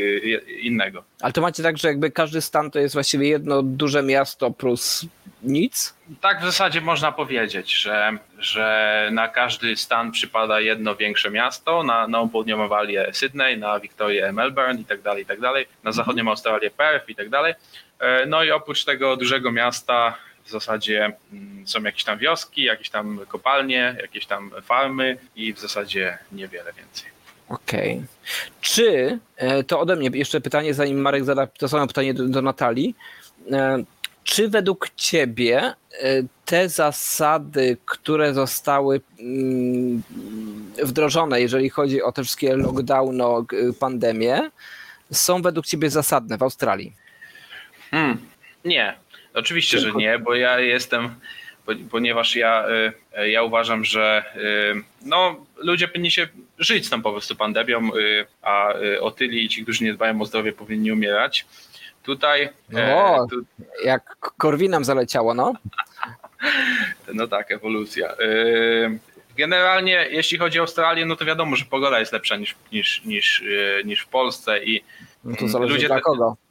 innego. Ale to macie tak, że jakby każdy stan to jest właściwie jedno duże miasto plus nic? Tak w zasadzie można powiedzieć, że, że na każdy stan przypada jedno większe miasto, na Nową Południową Walię Sydney, na Wiktorię Melbourne i tak dalej, i tak dalej, na zachodnią mhm. Australię Perth i tak dalej. E, no i oprócz tego dużego miasta w zasadzie mm, są jakieś tam wioski, jakieś tam kopalnie, jakieś tam farmy i w zasadzie niewiele więcej. Okej. Okay. Czy, e, to ode mnie jeszcze pytanie, zanim Marek zada to samo pytanie do, do Natalii, e, czy według Ciebie e, te zasady, które zostały mm, wdrożone, jeżeli chodzi o te wszystkie lockdowny, pandemię, są według Ciebie zasadne w Australii? Hmm, nie, oczywiście, że nie, bo ja jestem, ponieważ ja, e, ja uważam, że e, no, ludzie powinni się żyć z tą po prostu pandemią, a otyli i ci, którzy nie dbają o zdrowie, powinni umierać. Tutaj. No, tu... jak Korwinem zaleciało, no. no tak, ewolucja. E, generalnie, jeśli chodzi o Australię, no to wiadomo, że pogoda jest lepsza niż, niż, niż, e, niż w Polsce i no ludzie.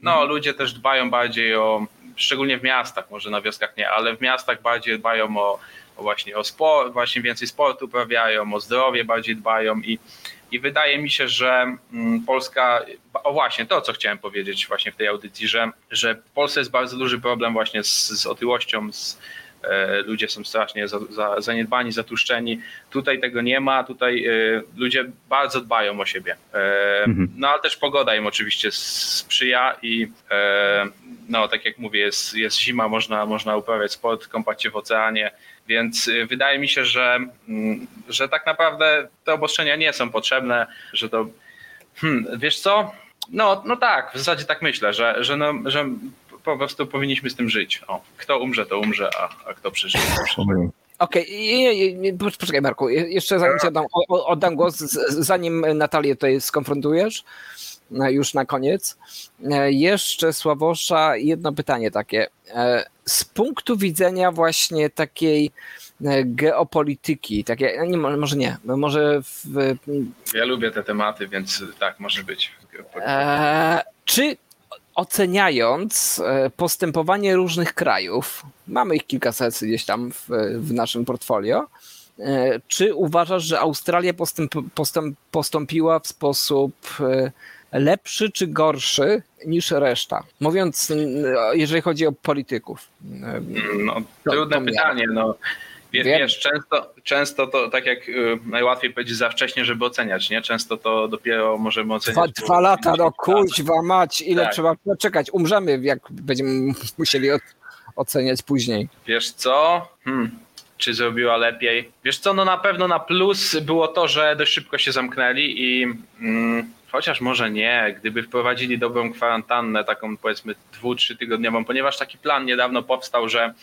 No, ludzie też dbają bardziej o, szczególnie w miastach, może na wioskach nie, ale w miastach bardziej dbają o, o właśnie o sport, właśnie więcej sportu uprawiają, o zdrowie bardziej dbają i i wydaje mi się, że mm, Polska, o właśnie to, co chciałem powiedzieć właśnie w tej audycji, że, że w Polsce jest bardzo duży problem właśnie z, z otyłością, z, e, ludzie są strasznie za, za, zaniedbani, zatłuszczeni. Tutaj tego nie ma, tutaj e, ludzie bardzo dbają o siebie. E, mhm. No ale też pogoda im oczywiście sprzyja i e, no tak jak mówię, jest, jest zima, można, można uprawiać sport, kąpać się w oceanie, więc y, wydaje mi się, że, mm, że tak naprawdę te obostrzenia nie są potrzebne, że to. Hmm, wiesz co? No, no tak, w zasadzie tak myślę, że, że, no, że po prostu powinniśmy z tym żyć. O, kto umrze, to umrze, a, a kto przeżyje, to przeżyje. Okej, okay. poczekaj Marku, jeszcze zanim ci oddam, oddam głos, zanim Natalię tutaj skonfrontujesz, już na koniec. E, jeszcze Sławosza, jedno pytanie takie. E, z punktu widzenia właśnie takiej geopolityki, takie, nie, może nie, może w... Ja lubię te tematy, więc tak, może być. E, czy oceniając e, postępowanie różnych krajów, mamy ich kilkaset gdzieś tam w, w naszym portfolio, e, czy uważasz, że Australia postęp, postąpiła w sposób e, lepszy czy gorszy niż reszta? Mówiąc, jeżeli chodzi o polityków. No, trudne to, to pytanie. No, Wiesz, wiesz, często, często to tak jak y, najłatwiej powiedzieć za wcześnie, żeby oceniać, nie? Często to dopiero możemy oceniać. Dwa, dwa lata, no kuźwa mać, ile tak. trzeba czekać? Umrzemy, jak będziemy musieli oceniać później. Wiesz co? Hmm. Czy zrobiła lepiej? Wiesz co, no na pewno na plus było to, że dość szybko się zamknęli i mm, chociaż może nie, gdyby wprowadzili dobrą kwarantannę, taką powiedzmy dwu, trzy tygodniową, ponieważ taki plan niedawno powstał, że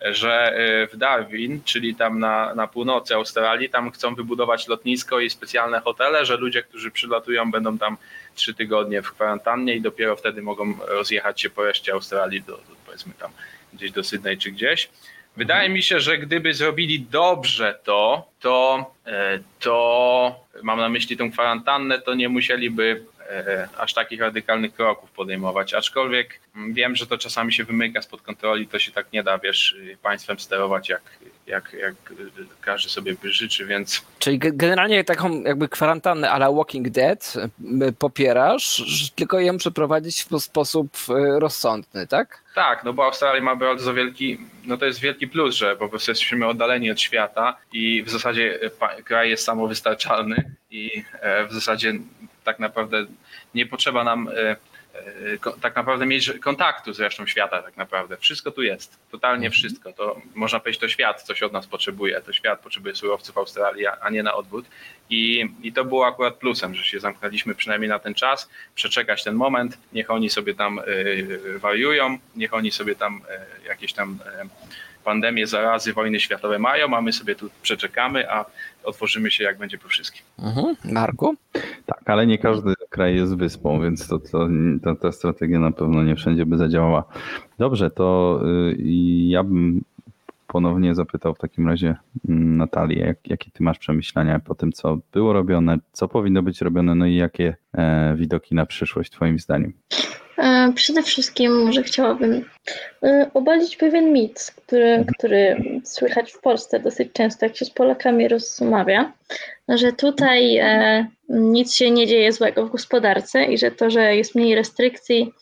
że y, w Darwin, czyli tam na, na północy Australii, tam chcą wybudować lotnisko i specjalne hotele, że ludzie, którzy przylatują, będą tam trzy tygodnie w kwarantannie i dopiero wtedy mogą rozjechać się po reszcie Australii, do, do powiedzmy tam gdzieś do Sydney czy gdzieś. Wydaje mi się, że gdyby zrobili dobrze to, to, e, to mam na myśli tą kwarantannę, to nie musieliby E, aż takich radykalnych kroków podejmować. Aczkolwiek mm, wiem, że to czasami się wymyka spod kontroli, to się tak nie da, wiesz, państwem sterować jak, jak, jak każdy sobie by życzy, więc... Czyli generalnie taką jakby kwarantannę ale Walking Dead popierasz, tylko ją przeprowadzić w sposób e, rozsądny, tak? Tak, no bo Australia ma bardzo wielki, no to jest wielki plus, że po prostu jesteśmy oddaleni od świata i w zasadzie kraj jest samowystarczalny i w zasadzie tak naprawdę nie potrzeba nam e, e, tak naprawdę mieć kontaktu z resztą świata tak naprawdę. Wszystko tu jest, totalnie mhm. wszystko. To można powiedzieć, to świat coś od nas potrzebuje, to świat potrzebuje surowców Australii, a nie na odwrót. I, I to było akurat plusem, że się zamknęliśmy przynajmniej na ten czas, przeczekać ten moment, niech oni sobie tam y, wariują, niech oni sobie tam y, jakieś tam y, pandemie, zarazy, wojny światowe mają, a my sobie tu przeczekamy, a otworzymy się jak będzie po wszystkim. Mhm. Marku? Tak, ale nie każdy kraj jest wyspą, więc to, to, to, ta strategia na pewno nie wszędzie by zadziałała. Dobrze, to y, ja bym ponownie zapytał w takim razie mm, Natalię, jak, jakie ty masz przemyślenia po tym, co było robione, co powinno być robione, no i jakie e, widoki na przyszłość twoim zdaniem? E, przede wszystkim może chciałabym e, obalić pewien mit, który, mhm. który słychać w Polsce dosyć często, jak się z Polakami rozmawia, że tutaj e, nic się nie dzieje złego w gospodarce i że to, że jest mniej restrykcji,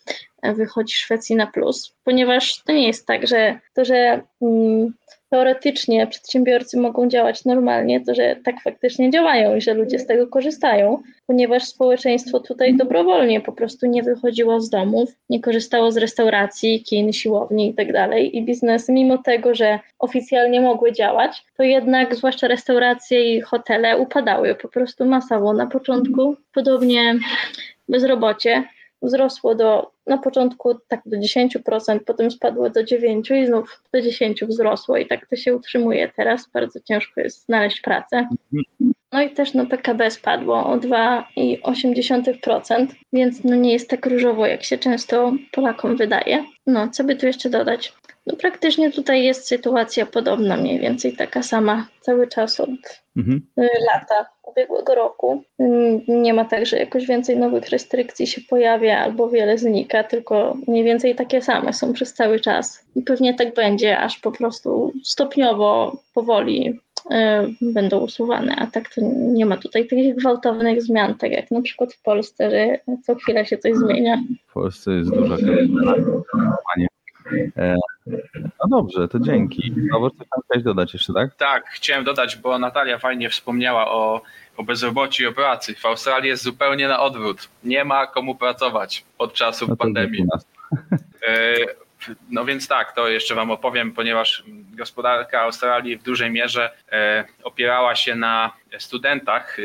wychodzi Szwecji na plus, ponieważ to nie jest tak, że to, że mm, teoretycznie przedsiębiorcy mogą działać normalnie, to że tak faktycznie działają i że ludzie z tego korzystają, ponieważ społeczeństwo tutaj dobrowolnie po prostu nie wychodziło z domów, nie korzystało z restauracji, kin, siłowni itd. Tak I biznesy, mimo tego, że oficjalnie mogły działać, to jednak zwłaszcza restauracje i hotele upadały po prostu masowo na początku. Podobnie bezrobocie wzrosło do, na początku tak do 10%, potem spadło do 9% i znów do 10% wzrosło i tak to się utrzymuje teraz. Bardzo ciężko jest znaleźć pracę. No i też no, PKB spadło o 2,8%, więc no, nie jest tak różowo, jak się często Polakom wydaje. No, co by tu jeszcze dodać? No praktycznie tutaj jest sytuacja podobna, mniej więcej taka sama cały czas od mhm. Y, lata ubiegłego roku. Nie ma tak, że jakoś więcej nowych restrykcji się pojawia albo wiele znika, tylko mniej więcej takie same są przez cały czas. I pewnie tak będzie, aż po prostu stopniowo, powoli y, będą usuwane, a tak to nie ma tutaj takich gwałtownych zmian, tak jak na przykład w Polsce, że co chwilę się coś zmienia. W Polsce jest duża E, no dobrze, to dzięki. Znowu coś tam chciałeś dodać jeszcze, tak? Tak, chciałem dodać, bo Natalia fajnie wspomniała o, o bezrobociu i o pracy. W Australii jest zupełnie na odwrót. Nie ma komu pracować od czasów no pandemii. E, no więc tak, to jeszcze Wam opowiem, ponieważ gospodarka Australii w dużej mierze e, opierała się na studentach.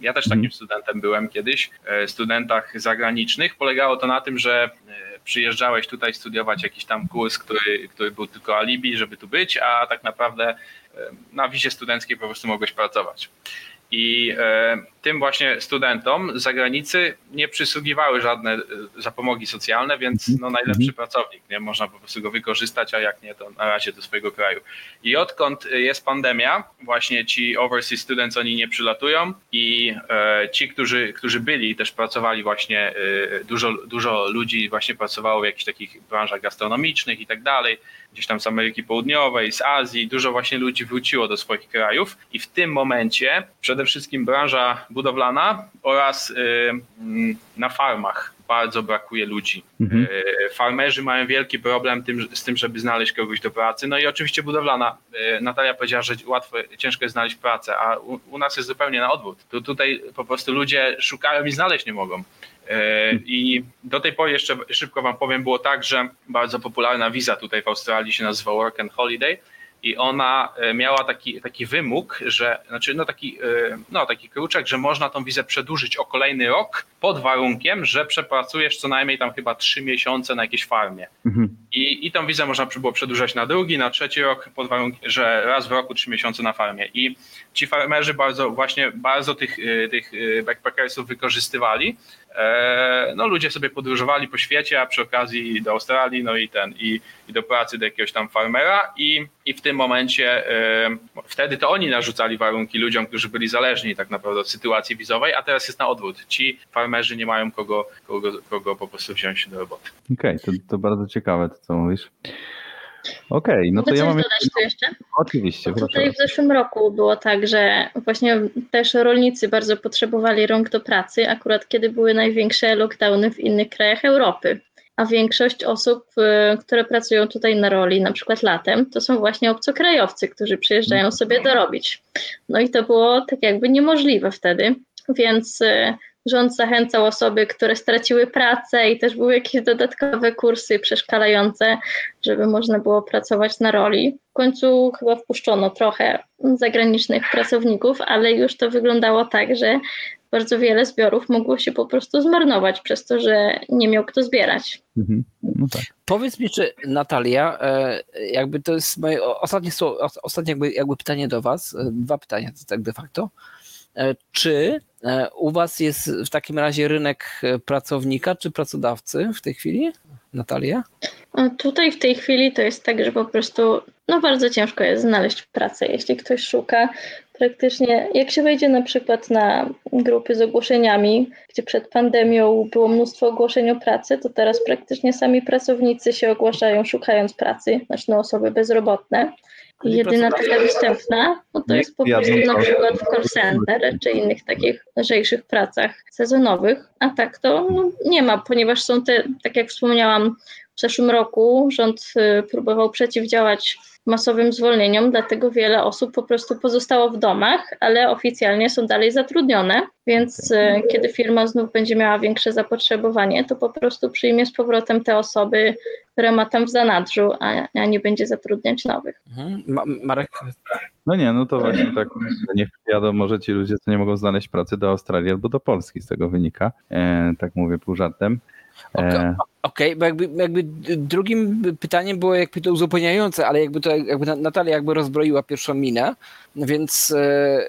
Ja też takim mhm. studentem byłem kiedyś, studentach zagranicznych. Polegało to na tym, że przyjeżdżałeś tutaj studiować jakiś tam kurs, który, który był tylko alibi, żeby tu być, a tak naprawdę na wizie studenckiej po prostu mogłeś pracować. I e, tym właśnie studentom z zagranicy nie przysługiwały żadne e, zapomogi socjalne, więc Mhm. no, najlepszy pracownik, nie? Można po prostu go wykorzystać, a jak nie, to na razie do swojego kraju. I odkąd jest pandemia, właśnie ci overseas students, oni nie przylatują i e, ci, którzy, którzy byli, też pracowali właśnie, e, dużo, dużo ludzi właśnie pracowało w jakichś takich branżach gastronomicznych i tak dalej, gdzieś tam z Ameryki Południowej, z Azji, dużo właśnie ludzi wróciło do swoich krajów i w tym momencie przede wszystkim branża budowlana oraz y, mm, na farmach bardzo brakuje ludzi. Mhm. Y, Farmerzy mają wielki problem tym, z tym, żeby znaleźć kogoś do pracy. No i oczywiście budowlana. Y, Natalia powiedziała, że łatwo, ciężko jest znaleźć pracę, a u, u nas jest zupełnie na odwrót. Tu, tutaj po prostu ludzie szukają i znaleźć nie mogą. E, I do tej pory jeszcze szybko wam powiem, było tak, że bardzo popularna wiza tutaj w Australii się nazywa Work and Holiday i ona e, miała taki, taki wymóg, że, znaczy no taki, e, no taki kruczek, że można tą wizę przedłużyć o kolejny rok pod warunkiem, że przepracujesz co najmniej tam chyba trzy miesiące na jakiejś farmie. Mhm. I, I tą wizę można było przedłużać na drugi, na trzeci rok, pod warunkiem, że raz w roku trzy miesiące na farmie. I ci farmerzy bardzo, właśnie bardzo tych, y, tych backpackersów wykorzystywali. E, No ludzie sobie podróżowali po świecie, a przy okazji do Australii, no i ten, i, i do pracy do jakiegoś tam farmera i, i w tym momencie e, wtedy to oni narzucali warunki ludziom, którzy byli zależni tak naprawdę od sytuacji wizowej, a teraz jest na odwrót. Ci farmerzy nie mają kogo, kogo, kogo po prostu wziąć do roboty. Okej, to, to bardzo ciekawe to, co mówisz. Okej, no to Mogę ja coś mam... dodać tu jeszcze? Oczywiście, proszę. Tutaj w zeszłym roku było tak, że właśnie też rolnicy bardzo potrzebowali rąk do pracy, akurat kiedy były największe lockdowny w innych krajach Europy. A większość osób, y, które pracują tutaj na roli, na przykład latem, to są właśnie obcokrajowcy, którzy przyjeżdżają sobie dorobić. No i to było tak jakby niemożliwe wtedy, więc y, rząd zachęcał osoby, które straciły pracę i też były jakieś dodatkowe kursy przeszkalające, żeby można było pracować na roli. W końcu chyba wpuszczono trochę zagranicznych pracowników, ale już to wyglądało tak, że bardzo wiele zbiorów mogło się po prostu zmarnować przez to, że nie miał kto zbierać. Mhm. No tak. Powiedz mi, czy Natalia, e, jakby to jest moje ostatnie, słowo, os- ostatnie jakby, jakby pytanie do Was, e, dwa pytania tak de facto. E, Czy u Was jest w takim razie rynek e, pracownika czy pracodawcy w tej chwili? Natalia? Tutaj w tej chwili to jest tak, że po prostu no bardzo ciężko jest znaleźć pracę, jeśli ktoś szuka. Praktycznie, jak się wejdzie na przykład na grupy z ogłoszeniami, gdzie przed pandemią było mnóstwo ogłoszeń o pracę, to teraz praktycznie sami pracownicy się ogłaszają szukając pracy, znaczy no osoby bezrobotne. Jedyna taka dostępna, no to jest po prostu na przykład w call center czy innych takich lżejszych pracach sezonowych, a tak to no, nie ma, ponieważ są te, tak jak wspomniałam, w zeszłym roku rząd y, próbował przeciwdziałać masowym zwolnieniom, dlatego wiele osób po prostu pozostało w domach, ale oficjalnie są dalej zatrudnione, więc y, kiedy firma znów będzie miała większe zapotrzebowanie, to po prostu przyjmie z powrotem te osoby, które ma tam w zanadrzu, a, a nie będzie zatrudniać nowych. Mhm. Ma, Marek? No nie, no to właśnie tak, niech jadą może ci ludzie, co nie mogą znaleźć pracy do Australii albo do Polski, z tego wynika. E, tak mówię pół żartem. E, Okej, bo jakby, jakby drugim pytaniem było jakby to uzupełniające, ale jakby to jakby Natalia jakby rozbroiła pierwszą minę, więc e,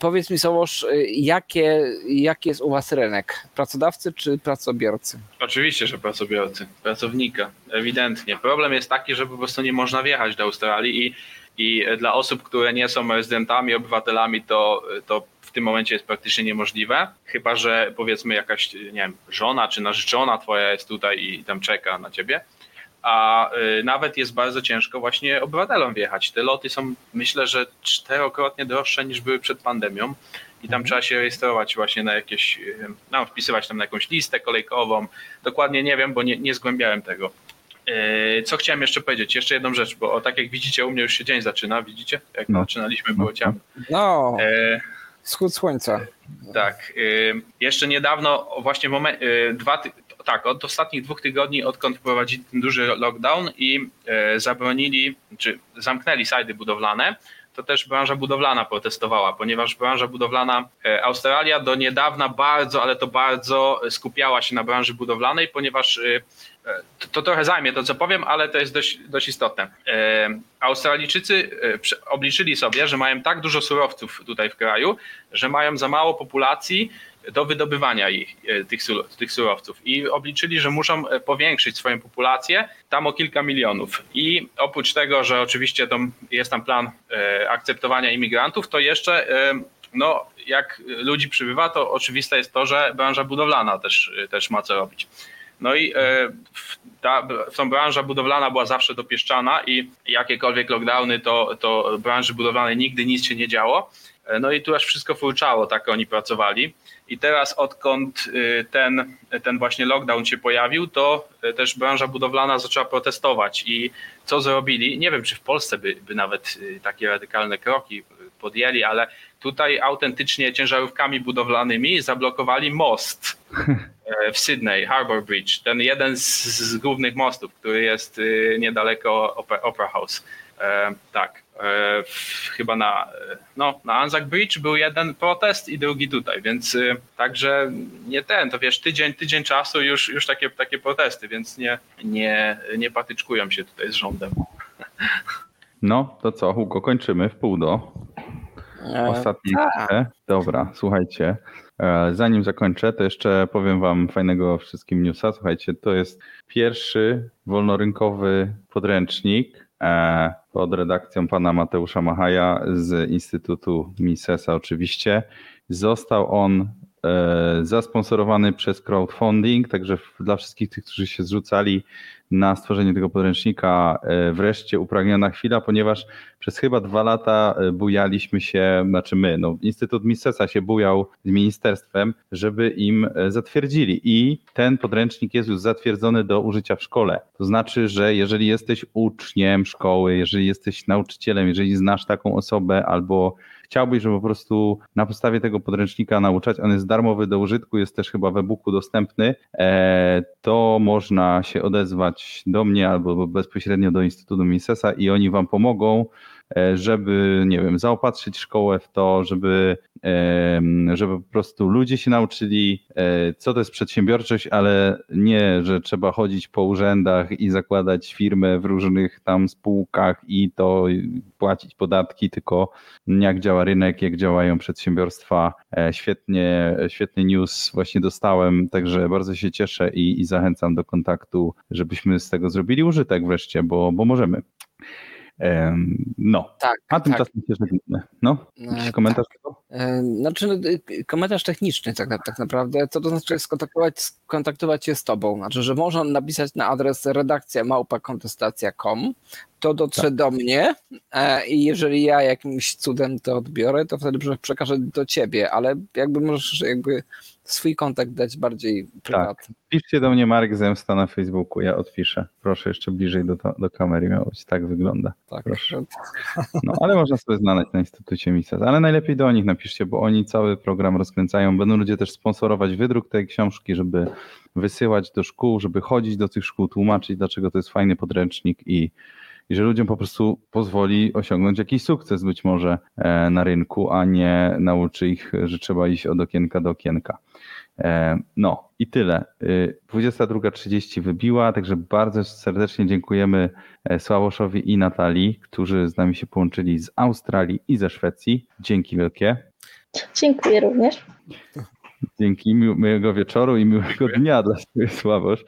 powiedz mi Sołosz, e, jakie, jaki jest u was rynek? Pracodawcy czy pracobiorcy? Oczywiście, że pracobiorcy, pracownika, ewidentnie. Problem jest taki, że po prostu nie można wjechać do Australii i, i dla osób, które nie są rezydentami, obywatelami, to, to tym momencie jest praktycznie niemożliwe, chyba że powiedzmy jakaś, nie wiem, żona czy narzeczona twoja jest tutaj i tam czeka na ciebie. A y, nawet jest bardzo ciężko właśnie obywatelom wjechać. Te loty są, myślę, że czterokrotnie droższe niż były przed pandemią i tam trzeba się rejestrować właśnie na jakieś, y, no, wpisywać tam na jakąś listę kolejkową. Dokładnie nie wiem, bo nie, nie zgłębiałem tego. Y, Co chciałem jeszcze powiedzieć? Jeszcze jedną rzecz, bo tak jak widzicie, u mnie już się dzień zaczyna, widzicie? Jak No. zaczynaliśmy, było ciemno. No, E, wschód słońca. tak. y, Jeszcze niedawno, właśnie moment, y, dwa, tak, od ostatnich dwóch tygodni, odkąd wprowadzili ten duży lockdown i e, zabronili, czy zamknęli sajdy budowlane, to też branża budowlana protestowała, ponieważ branża budowlana, Australia do niedawna bardzo, ale to bardzo skupiała się na branży budowlanej, ponieważ to, to, trochę zajmie to, co powiem, ale to jest dość, dość istotne. Australijczycy obliczyli sobie, że mają tak dużo surowców tutaj w kraju, że mają za mało populacji do wydobywania ich, e, tych, tych surowców i obliczyli, że muszą e, powiększyć swoją populację tam o kilka milionów. I oprócz tego, że oczywiście jest tam plan e, akceptowania imigrantów, to jeszcze no, jak ludzi przybywa, to oczywiste jest to, że branża budowlana też, też ma co robić. No i ta, tą branża budowlana była zawsze dopieszczana i jakiekolwiek lockdowny, to, to branży budowlanej nigdy nic się nie działo. No i tu aż wszystko furczało, tak oni pracowali. I teraz odkąd y, ten, ten właśnie lockdown się pojawił, to y, też branża budowlana zaczęła protestować. I co zrobili? Nie wiem, czy w Polsce by, by nawet y, takie radykalne kroki podjęli, ale tutaj autentycznie ciężarówkami budowlanymi zablokowali most w Sydney, Harbour Bridge. Ten jeden z, z głównych mostów, który jest niedaleko Opera House. E, tak. E, chyba na, no, na Anzac Bridge był jeden protest i drugi tutaj, więc y, także nie ten, to wiesz, tydzień, tydzień czasu już, już takie, takie protesty, więc nie, nie, nie patyczkują się tutaj z rządem. No, to co, Hugo, kończymy w pół do. E, Ostatni. E, dobra, słuchajcie. Zanim zakończę, to jeszcze powiem Wam fajnego wszystkim newsa. Słuchajcie, to jest pierwszy wolnorynkowy podręcznik E, pod redakcją pana Mateusza Machaja z Instytutu Misesa oczywiście. Został on e, zasponsorowany przez crowdfunding, także dla wszystkich tych, którzy się zrzucali na stworzenie tego podręcznika e, wreszcie upragniona chwila, ponieważ przez chyba dwa lata e, bujaliśmy się, znaczy my, no, Instytut Misesa się bujał z ministerstwem, żeby im e, zatwierdzili i ten podręcznik jest już zatwierdzony do użycia w szkole. To znaczy, że jeżeli jesteś uczniem szkoły, jeżeli jesteś nauczycielem, jeżeli znasz taką osobę albo chciałbyś, żeby po prostu na podstawie tego podręcznika nauczać, on jest darmowy do użytku, jest też chyba w e-booku dostępny, e, to można się odezwać do mnie albo bezpośrednio do Instytutu Misesa i oni wam pomogą żeby, nie wiem, zaopatrzyć szkołę w to, żeby, żeby po prostu ludzie się nauczyli, e, co to jest przedsiębiorczość, ale nie, że trzeba chodzić po urzędach i zakładać firmę w różnych tam spółkach i to płacić podatki, tylko jak działa rynek, jak działają przedsiębiorstwa. E, świetnie, świetny news właśnie dostałem, także bardzo się cieszę i, i zachęcam do kontaktu, żebyśmy z tego zrobili użytek wreszcie, bo, bo możemy. No, tak, a tymczasem tak. się żegnamy. No, jakiś komentarz? Tak. Znaczy, no, komentarz techniczny tak, tak naprawdę. Co to znaczy skontaktować, skontaktować się z tobą? Znaczy, że można napisać na adres redakcja małpakontestacja.com to dotrze tak. do mnie e, i jeżeli ja jakimś cudem to odbiorę, to wtedy przekażę do ciebie, ale jakby możesz jakby swój kontakt dać bardziej prywatny. Tak. Piszcie do mnie Marek Zemsta na Facebooku, ja odpiszę. Proszę jeszcze bliżej do, do kamery miało być, tak wygląda. Tak. Proszę. No ale można sobie znaleźć na Instytucie Mises, ale najlepiej do nich napiszcie, bo oni cały program rozkręcają. Będą ludzie też sponsorować wydruk tej książki, żeby wysyłać do szkół, żeby chodzić do tych szkół, tłumaczyć, dlaczego to jest fajny podręcznik i i że ludziom po prostu pozwoli osiągnąć jakiś sukces być może e, na rynku, a nie nauczy ich, że trzeba iść od okienka do okienka. E, no i tyle. 22.30 y, wybiła, także bardzo serdecznie dziękujemy e, Sławoszowi i Natalii, którzy z nami się połączyli z Australii i ze Szwecji. Dzięki wielkie. Dziękuję również. Dzięki miłego wieczoru i miłego dnia dla Ciebie, Sławosz.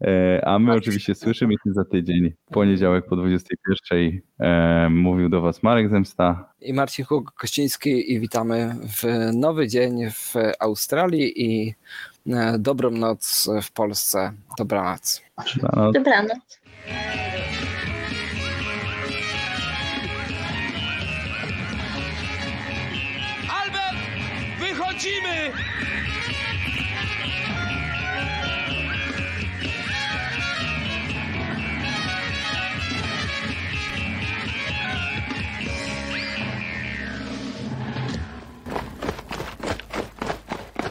E, a my oczywiście słyszymy się za tydzień. Poniedziałek po 21. E, mówił do Was Marek Zemsta. I Marcin Huk Kościński i witamy w nowy dzień w Australii i e, dobrą noc w Polsce. Dobranoc. Dobranoc. Dobranoc. Albert, wychodzimy!